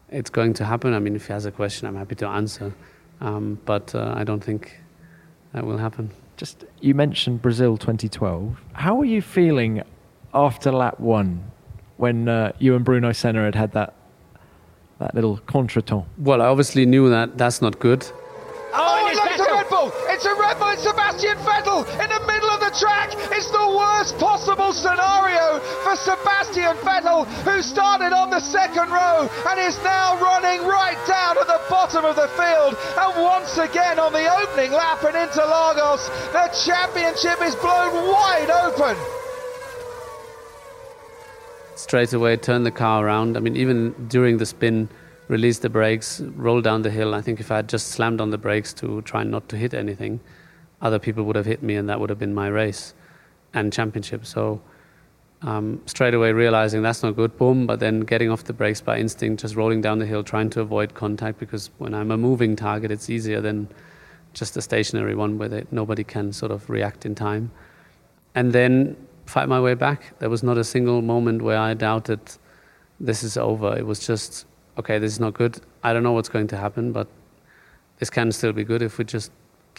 it's going to happen. I mean, if he has a question, I'm happy to answer. Um, but uh, I don't think that will happen. Just you mentioned Brazil 2012. How are you feeling after lap one, when uh, you and Bruno Senna had had that that little contretemps? Well, I obviously knew that that's not good. Oh, oh it's, it's a Red Bull. It's a Red Bull. It's Sebastian Vettel in the middle of the track. It's the worst possible scenario for Sebastian Vettel, who started on the second row and is now running right down at the bottom of the field. And once again on the opening lap in Interlagos, the championship is blown wide open straight away turn the car around. I mean, even during the spin, release the brakes, roll down the hill. I think if I had just slammed on the brakes to try not to hit anything, other people would have hit me, and that would have been my race and championship. So um, straight away realizing that's not good, boom. But then getting off the brakes by instinct, just rolling down the hill, trying to avoid contact because when I'm a moving target, it's easier than just a stationary one where they, nobody can sort of react in time. And then fight my way back. There was not a single moment where I doubted this is over. It was just okay, this is not good. I don't know what's going to happen, but this can still be good if we just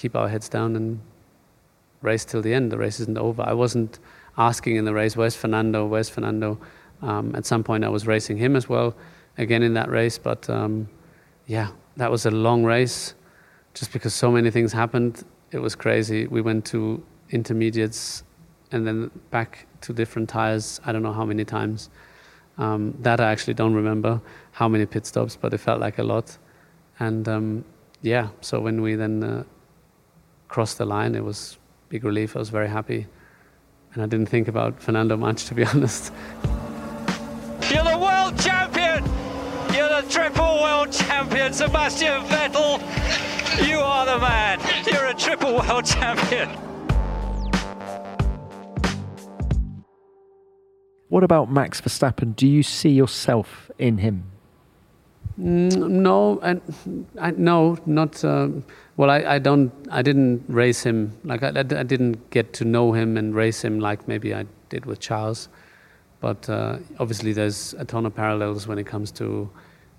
keep our heads down and race till the end. The race isn't over. I wasn't asking in the race, where's Fernando? Where's Fernando? Um, at some point, I was racing him as well, again in that race. But um, yeah, that was a long race just because so many things happened. It was crazy. We went to intermediates and then back to different tires, I don't know how many times. Um, that I actually don't remember how many pit stops, but it felt like a lot. And um, yeah, so when we then uh, crossed the line, it was big relief. I was very happy, and I didn't think about Fernando much, to be honest. You're the world champion! You're the triple world champion, Sebastian Vettel! You are the man! You're a triple world champion! What about Max Verstappen? Do you see yourself in him? No, I, I, no, not. Uh, well, I, I don't. I didn't raise him like I, I, didn't get to know him and raise him like maybe I did with Charles. But uh, obviously, there's a ton of parallels when it comes to,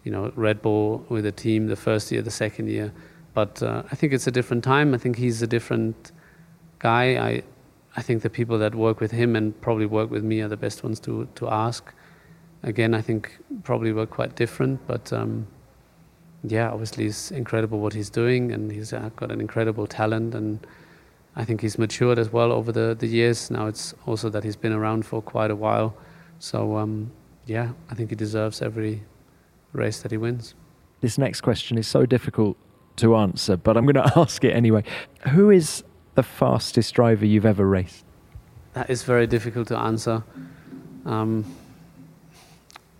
you know, Red Bull with the team, the first year, the second year. But uh, I think it's a different time. I think he's a different guy. I, I think the people that work with him and probably work with me are the best ones to to ask again, I think probably were quite different, but um, yeah, obviously it's incredible what he's doing, and he's got an incredible talent, and I think he's matured as well over the, the years. Now it's also that he's been around for quite a while, so um, yeah, I think he deserves every race that he wins. This next question is so difficult to answer, but I'm going to ask it anyway. Who is the fastest driver you've ever raced? That is very difficult to answer. Um,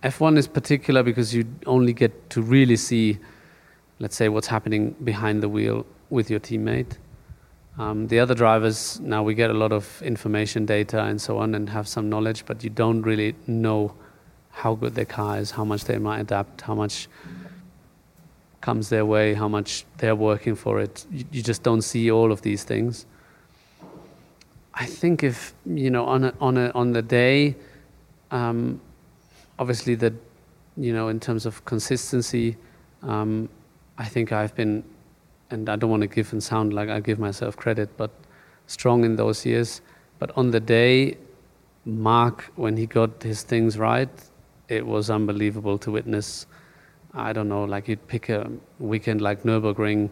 F1 is particular because you only get to really see, let's say, what's happening behind the wheel with your teammate. Um, the other drivers, now we get a lot of information, data, and so on, and have some knowledge, but you don't really know how good their car is, how much they might adapt, how much comes their way, how much they're working for it. You, you just don't see all of these things. I think if you know on a, on a, on the day, um, obviously that you know in terms of consistency um, i think i've been and i don't want to give and sound like i give myself credit but strong in those years. But on the day mark when he got his things right it was unbelievable to witness. I don't know like you'd pick a weekend like nürburgring.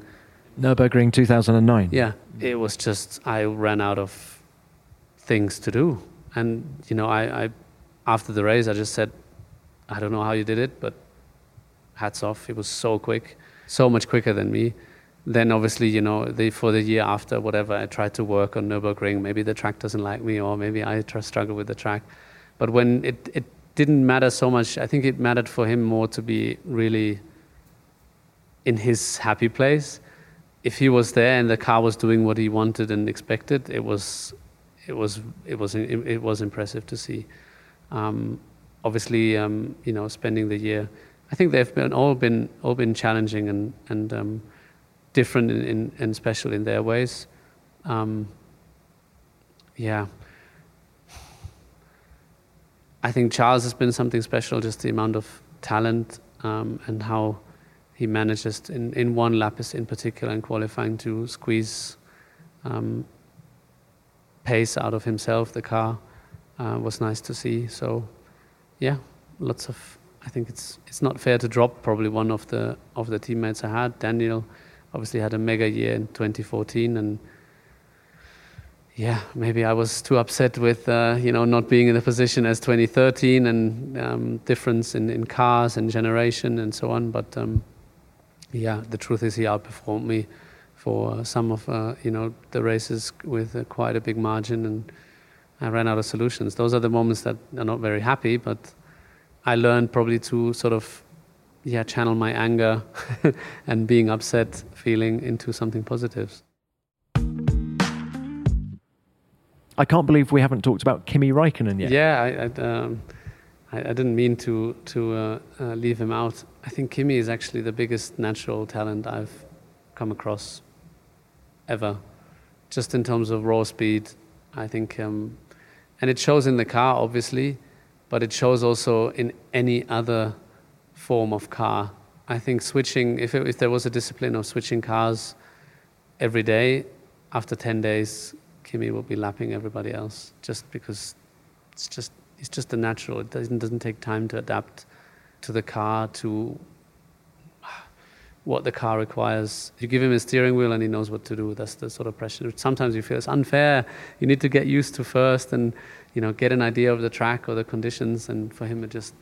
Nürburgring 2009 yeah it was just i ran out of things to do. And you know i, I after the race i just said I don't know how you did it, but hats off. It was so quick, so much quicker than me. Then obviously, you know, the, for the year after, whatever, I tried to work on Nürburgring. Maybe the track doesn't like me, or maybe I struggle with the track. But when it, it didn't matter so much, I think it mattered for him more to be really in his happy place. If he was there and the car was doing what he wanted and expected, it was, it was, it was, it was impressive to see. Um, obviously, um, you know, spending the year. I think they've been all been all been challenging and and um, different in, in, and special in their ways. Um, yeah. I think Charles has been something special, just the amount of talent um, and how he manages in, in one lap in particular in qualifying to squeeze um, pace out of himself. The car uh, was nice to see. So yeah, lots of. I think it's it's not fair to drop probably one of the of the teammates I had. Daniel obviously had a mega year in 2014, and yeah, maybe I was too upset with uh, you know not being in the position as 2013 and um, difference in, in cars and generation and so on. But um, yeah, the truth is he outperformed me for some of uh, you know the races with uh, quite a big margin and I ran out of solutions. Those are the moments that are not very happy, but I learned probably to sort of yeah channel my anger and being upset feeling into something positive. I can't believe we haven't talked about Kimi Raikkonen yet. Yeah, I, I, um, I, I didn't mean to to uh, uh, leave him out. I think Kimi is actually the biggest natural talent I've come across ever, just in terms of raw speed. I think um, and it shows in the car, obviously, but it shows also in any other form of car. I think switching, if, it, if there was a discipline of switching cars every day, after 10 days, Kimi will be lapping everybody else just because it's just, it's just a natural. It doesn't, doesn't take time to adapt to the car, to what the car requires. You give him a steering wheel and he knows what to do. That's the sort of pressure. Sometimes you feel it's unfair. You need to get used to first and you know get an idea of the track or the conditions. And for him, it just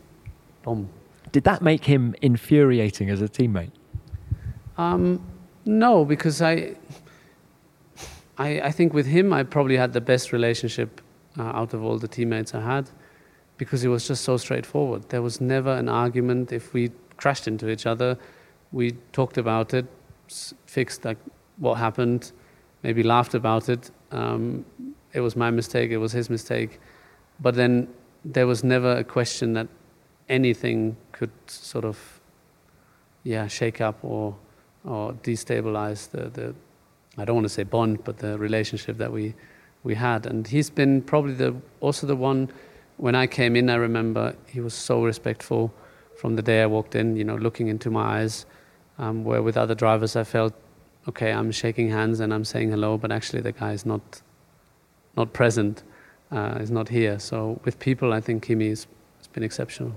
boom. Did that make him infuriating as a teammate? Um, no, because I, I, I think with him I probably had the best relationship uh, out of all the teammates I had, because it was just so straightforward. There was never an argument. If we crashed into each other, we talked about it, fixed like what happened, maybe laughed about it. Um, it was my mistake. It was his mistake, but then there was never a question that anything could sort of, yeah, shake up or or destabilize the, the I don't want to say bond, but the relationship that we we had. And he's been probably the also the one when I came in. I remember he was so respectful from the day I walked in. You know, looking into my eyes, um, where with other drivers I felt, okay, I'm shaking hands and I'm saying hello, but actually the guy is not not present, uh, is not here. So with people, I think Kimi has been exceptional.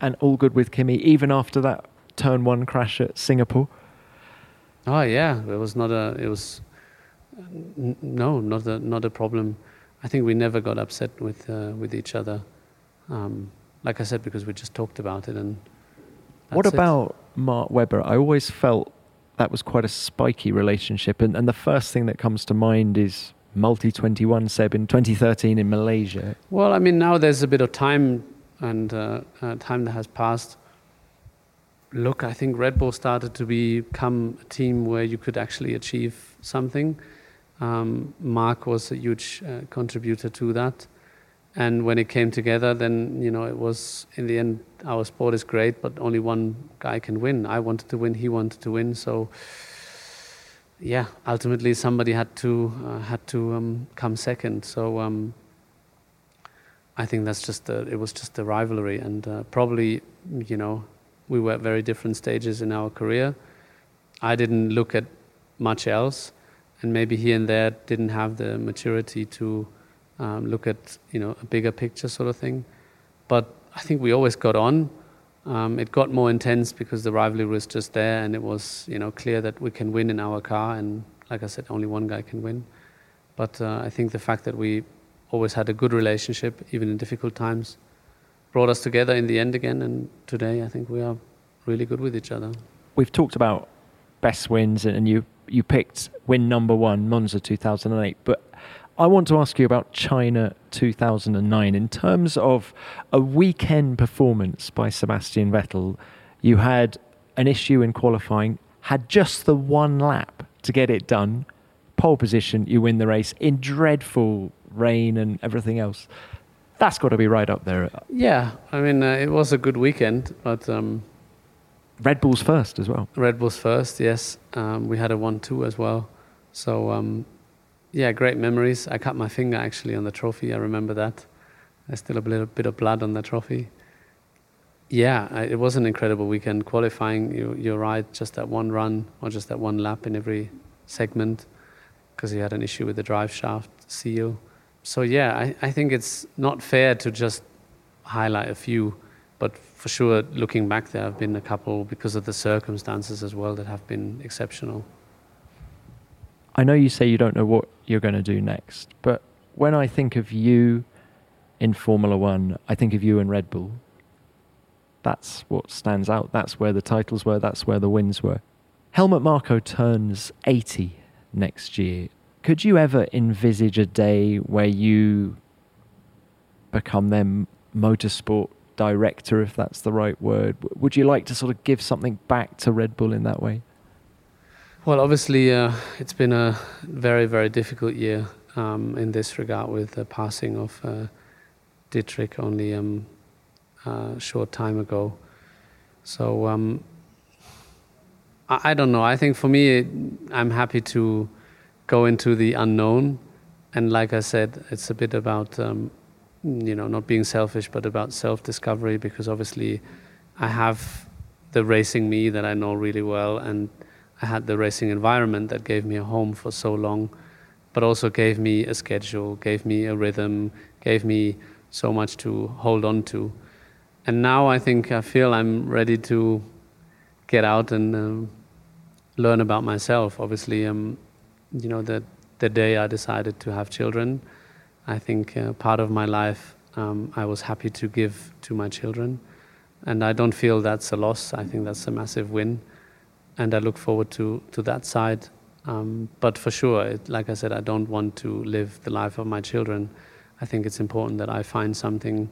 And all good with Kimi, even after that turn one crash at Singapore? Oh yeah, it was not a. It was n- no, not a not a problem. I think we never got upset with uh, with each other. Um, like I said, because we just talked about it. And What that's it. about Mark Webber? I always felt that was quite a spiky relationship. And, and the first thing that comes to mind is multi 21 Seb in 2013 in Malaysia. Well, I mean, now there's a bit of time and uh, uh, time that has passed. Look, I think Red Bull started to become a team where you could actually achieve something. Um, Mark was a huge uh, contributor to that. And when it came together, then, you know, it was in the end, our sport is great, but only one guy can win. I wanted to win, he wanted to win. So, yeah, ultimately somebody had to, uh, had to um, come second. So, um, I think that's just a, it was just the rivalry, and uh, probably you know we were at very different stages in our career. I didn't look at much else, and maybe here and there didn't have the maturity to um, look at you know a bigger picture sort of thing. But I think we always got on. Um, it got more intense because the rivalry was just there, and it was you know clear that we can win in our car, and like I said, only one guy can win. But uh, I think the fact that we always had a good relationship, even in difficult times, brought us together in the end again. And today, I think we are really good with each other. We've talked about best wins, and you, you picked win number one, Monza 2008. But I want to ask you about China 2009. In terms of a weekend performance by Sebastian Vettel, you had an issue in qualifying, had just the one lap to get it done. Pole position, you win the race in dreadful rain and everything else. That's got to be right up there. Yeah, I mean, uh, it was a good weekend, but um, Red Bull's first as well. Red Bull's first, yes. Um, we had a 1 2 as well. So, um, yeah, great memories. I cut my finger actually on the trophy. I remember that. There's still a little bit of blood on the trophy. Yeah, I, it was an incredible weekend. Qualifying, you, you're right, just that one run or just that one lap in every segment because he had an issue with the drive shaft seal. So, yeah, I, I think it's not fair to just highlight a few, but for sure, looking back, there have been a couple because of the circumstances as well that have been exceptional. I know you say you don't know what you're going to do next, but when I think of you in Formula One, I think of you in Red Bull. That's what stands out. That's where the titles were. That's where the wins were. Helmut Marko turns 80 next year. Could you ever envisage a day where you become their motorsport director, if that's the right word? Would you like to sort of give something back to Red Bull in that way? Well, obviously, uh, it's been a very, very difficult year um, in this regard with the passing of uh, Dietrich only um, a short time ago. So um, I, I don't know. I think for me, I'm happy to go into the unknown, and like I said, it's a bit about um, you know not being selfish, but about self-discovery because obviously, I have the racing me that I know really well and. I had the racing environment that gave me a home for so long, but also gave me a schedule, gave me a rhythm, gave me so much to hold on to. And now I think I feel I'm ready to get out and um, learn about myself. Obviously, um, you know, the, the day I decided to have children, I think uh, part of my life um, I was happy to give to my children. and I don't feel that's a loss. I think that's a massive win, and I look forward to to that side. Um, but for sure, it, like I said, I don't want to live the life of my children. I think it's important that I find something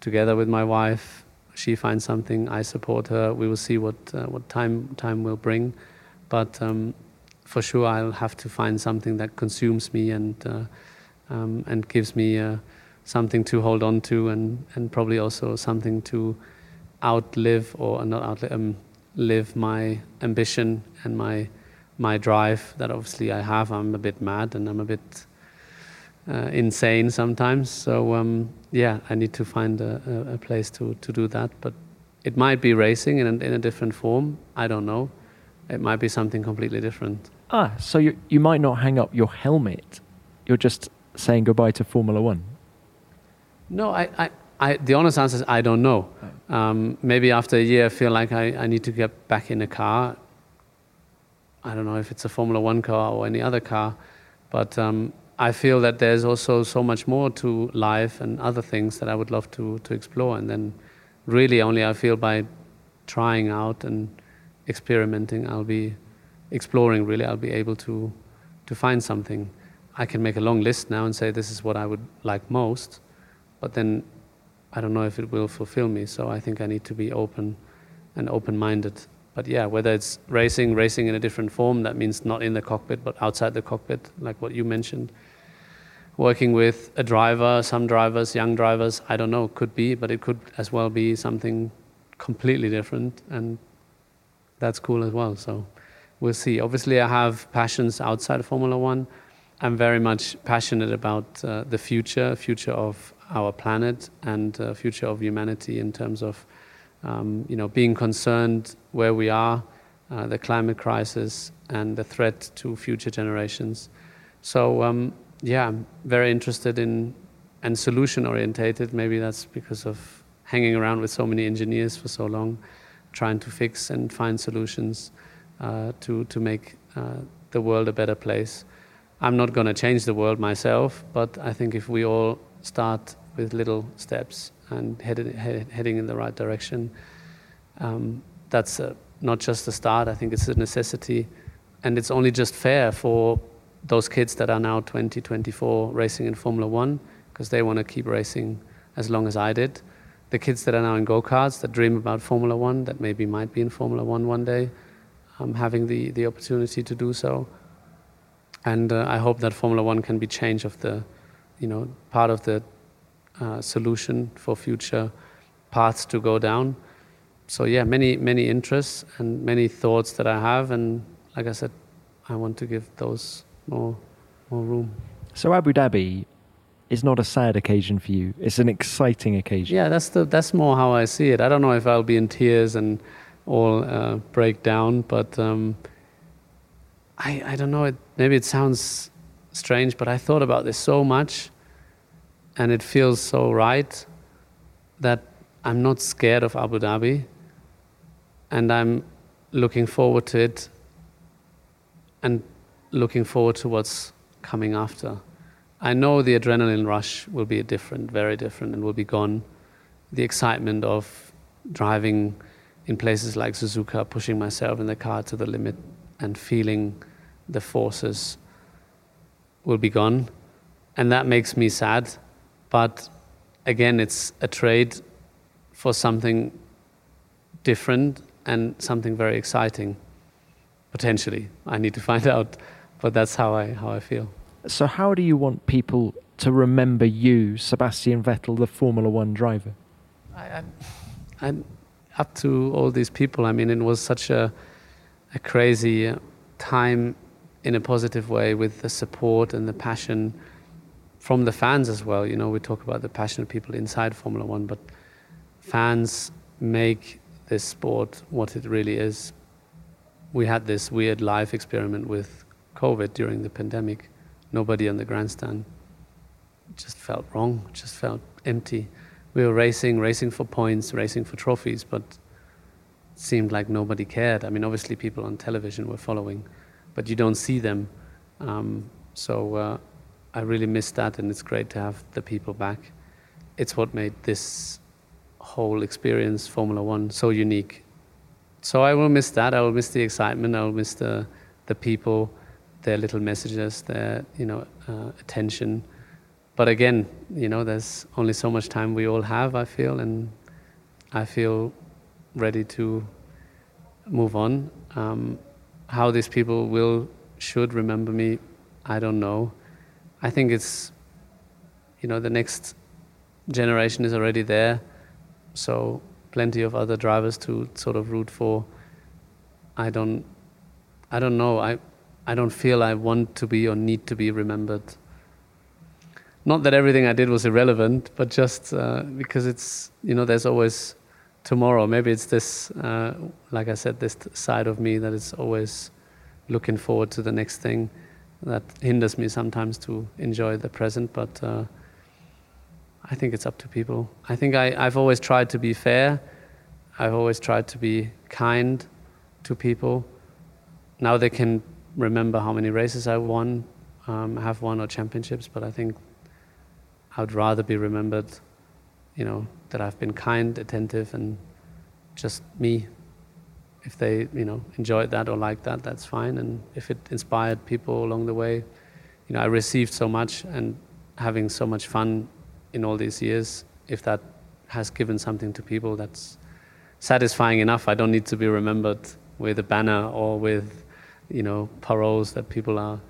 together with my wife. She finds something. I support her. We will see what uh, what time time will bring, but um, for sure I'll have to find something that consumes me and uh, um, and gives me uh, something to hold on to and and probably also something to outlive or not outlive um, live my ambition and my my drive that obviously I have. I'm a bit mad and I'm a bit uh, insane sometimes. So um, yeah, I need to find a, a, place to, to do that. But it might be racing in a, in a different form. I don't know. It might be something completely different. Ah, so you you might not hang up your helmet. You're just saying goodbye to Formula One. No, I, I, I the honest answer is I don't know. Um, maybe after a year, I feel like I, I need to get back in a car. I don't know if it's a Formula One car or any other car, but um, I feel that there's also so much more to life and other things that I would love to, to explore. And then, really, only I feel by trying out and experimenting, I'll be exploring, really, I'll be able to, to find something. I can make a long list now and say, this is what I would like most, but then I don't know if it will fulfill me. So I think I need to be open and open minded but yeah, whether it's racing, racing in a different form, that means not in the cockpit, but outside the cockpit, like what you mentioned. Working with a driver, some drivers, young drivers, I don't know, could be, but it could as well be something completely different, and that's cool as well. So we'll see. Obviously, I have passions outside of Formula One. I'm very much passionate about uh, the future, future of our planet, and uh, future of humanity in terms of um, you know, being concerned where we are, uh, the climate crisis, and the threat to future generations. So, um, yeah, I'm very interested in and solution orientated. Maybe that's because of hanging around with so many engineers for so long, trying to fix and find solutions uh, to, to make uh, the world a better place. I'm not going to change the world myself, but I think if we all start with little steps and head, heading in the right direction. Um, that's a, not just a start, I think it's a necessity. And it's only just fair for those kids that are now 20, 24 racing in Formula One, because they want to keep racing as long as I did. The kids that are now in go karts that dream about Formula One, that maybe might be in Formula One one day, um, having the, the opportunity to do so. And uh, I hope that Formula One can be change of the, you know, part of the uh, solution for future paths to go down. So yeah, many many interests and many thoughts that I have, and like I said, I want to give those more more room. So Abu Dhabi is not a sad occasion for you; it's an exciting occasion. Yeah, that's the that's more how I see it. I don't know if I'll be in tears and all uh, break down, but um, I I don't know. It, maybe it sounds strange, but I thought about this so much and it feels so right that I'm not scared of Abu Dhabi and I'm looking forward to it and looking forward to what's coming after. I know the adrenaline rush will be different, very different, and will be gone. The excitement of driving in places like Suzuka, pushing myself in the car to the limit and feeling the forces will be gone. And that makes me sad but again, it's a trade for something different and something very exciting, potentially. I need to find out, but that's how I, how I feel. So, how do you want people to remember you, Sebastian Vettel, the Formula One driver? I, I, up to all these people, I mean, it was such a, a crazy time in a positive way with the support and the passion from the fans as well. You know, we talk about the passionate people inside Formula One, but fans make this sport what it really is. We had this weird life experiment with COVID during the pandemic. Nobody on the grandstand. Just felt wrong. Just felt empty. We were racing, racing for points, racing for trophies, but it seemed like nobody cared. I mean, obviously, people on television were following, but you don't see them. Um, so uh, I really miss that, and it's great to have the people back. It's what made this whole experience, Formula One, so unique. So I will miss that. I will miss the excitement. I will miss the the people, their little messages, their you know uh, attention. But again, you know, there's only so much time we all have. I feel, and I feel ready to move on. Um, how these people will should remember me, I don't know. I think it's you know the next generation is already there, so plenty of other drivers to sort of root for. I don't I don't know. I I don't feel I want to be or need to be remembered. Not that everything I did was irrelevant, but just uh, because it's you know there's always tomorrow. Maybe it's this, uh, like I said, this side of me that is always looking forward to the next thing that hinders me sometimes to enjoy the present. But uh, I think it's up to people. I think I, I've always tried to be fair. I've always tried to be kind to people. Now they can remember how many races I won, um, have won, or championships. But I think I would rather be remembered, you know, that I've been kind, attentive, and just me. If they, you know, enjoyed that or liked that, that's fine. And if it inspired people along the way, you know, I received so much and having so much fun in all these years. If that has given something to people, that's satisfying enough. I don't need to be remembered with a banner or with, you know, paroles that people are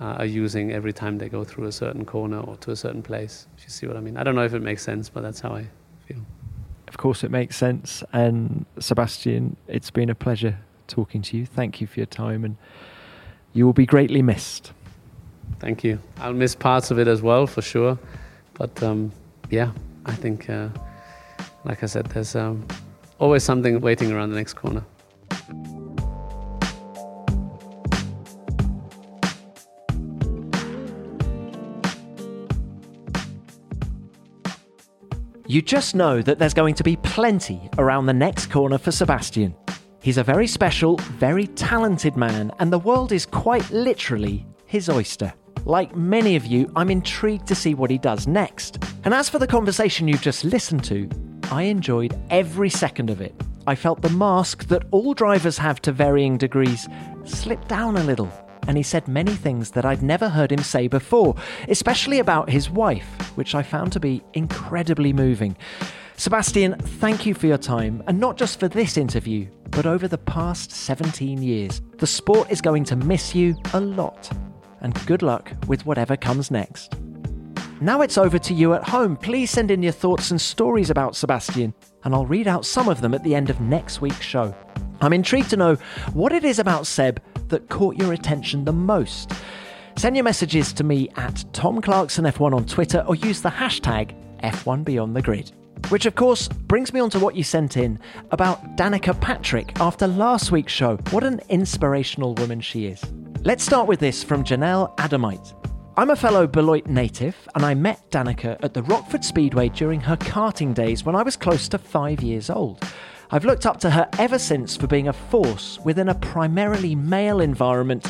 uh, are using every time they go through a certain corner or to a certain place. If you see what I mean? I don't know if it makes sense, but that's how I feel. Of course, it makes sense. And Sebastian, it's been a pleasure talking to you. Thank you for your time, and you will be greatly missed. Thank you. I'll miss parts of it as well, for sure. But um, yeah, I think, uh, like I said, there's um, always something waiting around the next corner. You just know that there's going to be plenty around the next corner for Sebastian. He's a very special, very talented man, and the world is quite literally his oyster. Like many of you, I'm intrigued to see what he does next. And as for the conversation you've just listened to, I enjoyed every second of it. I felt the mask that all drivers have to varying degrees slip down a little and he said many things that I'd never heard him say before, especially about his wife, which I found to be incredibly moving. Sebastian, thank you for your time, and not just for this interview, but over the past 17 years. The sport is going to miss you a lot, and good luck with whatever comes next. Now it's over to you at home. Please send in your thoughts and stories about Sebastian, and I'll read out some of them at the end of next week's show. I'm intrigued to know what it is about Seb that caught your attention the most. Send your messages to me at Tom Clarkson F1 on Twitter or use the hashtag F1 Beyond the Grid. Which, of course, brings me on to what you sent in about Danica Patrick after last week's show. What an inspirational woman she is. Let's start with this from Janelle Adamite. I'm a fellow Beloit native, and I met Danica at the Rockford Speedway during her karting days when I was close to five years old. I've looked up to her ever since for being a force within a primarily male environment,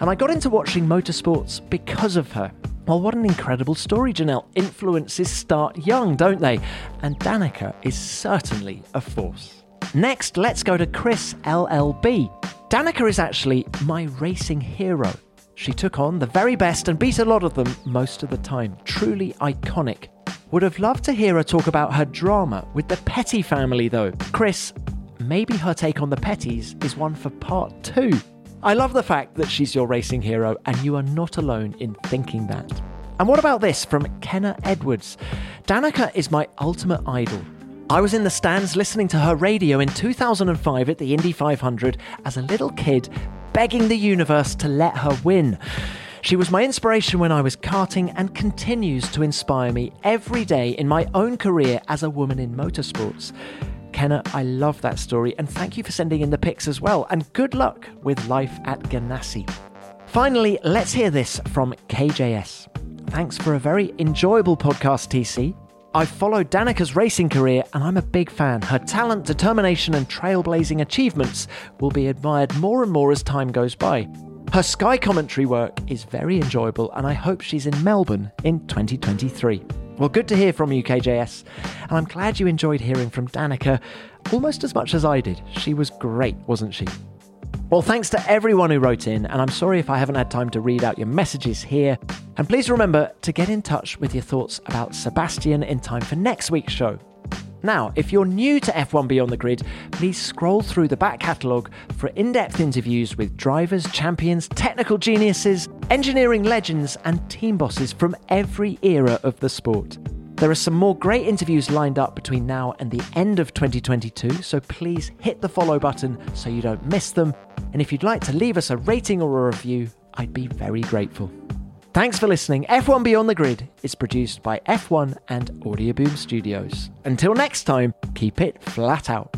and I got into watching motorsports because of her. Well, what an incredible story, Janelle. Influences start young, don't they? And Danica is certainly a force. Next, let's go to Chris LLB. Danica is actually my racing hero. She took on the very best and beat a lot of them most of the time. Truly iconic. Would have loved to hear her talk about her drama with the Petty family, though. Chris, maybe her take on the Petties is one for part two. I love the fact that she's your racing hero, and you are not alone in thinking that. And what about this from Kenna Edwards? Danica is my ultimate idol. I was in the stands listening to her radio in 2005 at the Indy 500 as a little kid, begging the universe to let her win. She was my inspiration when I was karting and continues to inspire me every day in my own career as a woman in motorsports. Kenna, I love that story and thank you for sending in the pics as well. And good luck with life at Ganassi. Finally, let's hear this from KJS. Thanks for a very enjoyable podcast, TC. I've followed Danica's racing career and I'm a big fan. Her talent, determination, and trailblazing achievements will be admired more and more as time goes by. Her Sky commentary work is very enjoyable, and I hope she's in Melbourne in 2023. Well, good to hear from you, KJS, and I'm glad you enjoyed hearing from Danica almost as much as I did. She was great, wasn't she? Well, thanks to everyone who wrote in, and I'm sorry if I haven't had time to read out your messages here. And please remember to get in touch with your thoughts about Sebastian in time for next week's show. Now, if you're new to F1 Beyond the Grid, please scroll through the back catalogue for in depth interviews with drivers, champions, technical geniuses, engineering legends, and team bosses from every era of the sport. There are some more great interviews lined up between now and the end of 2022, so please hit the follow button so you don't miss them. And if you'd like to leave us a rating or a review, I'd be very grateful. Thanks for listening. F1 Beyond the Grid is produced by F1 and Audioboom Studios. Until next time, keep it flat out.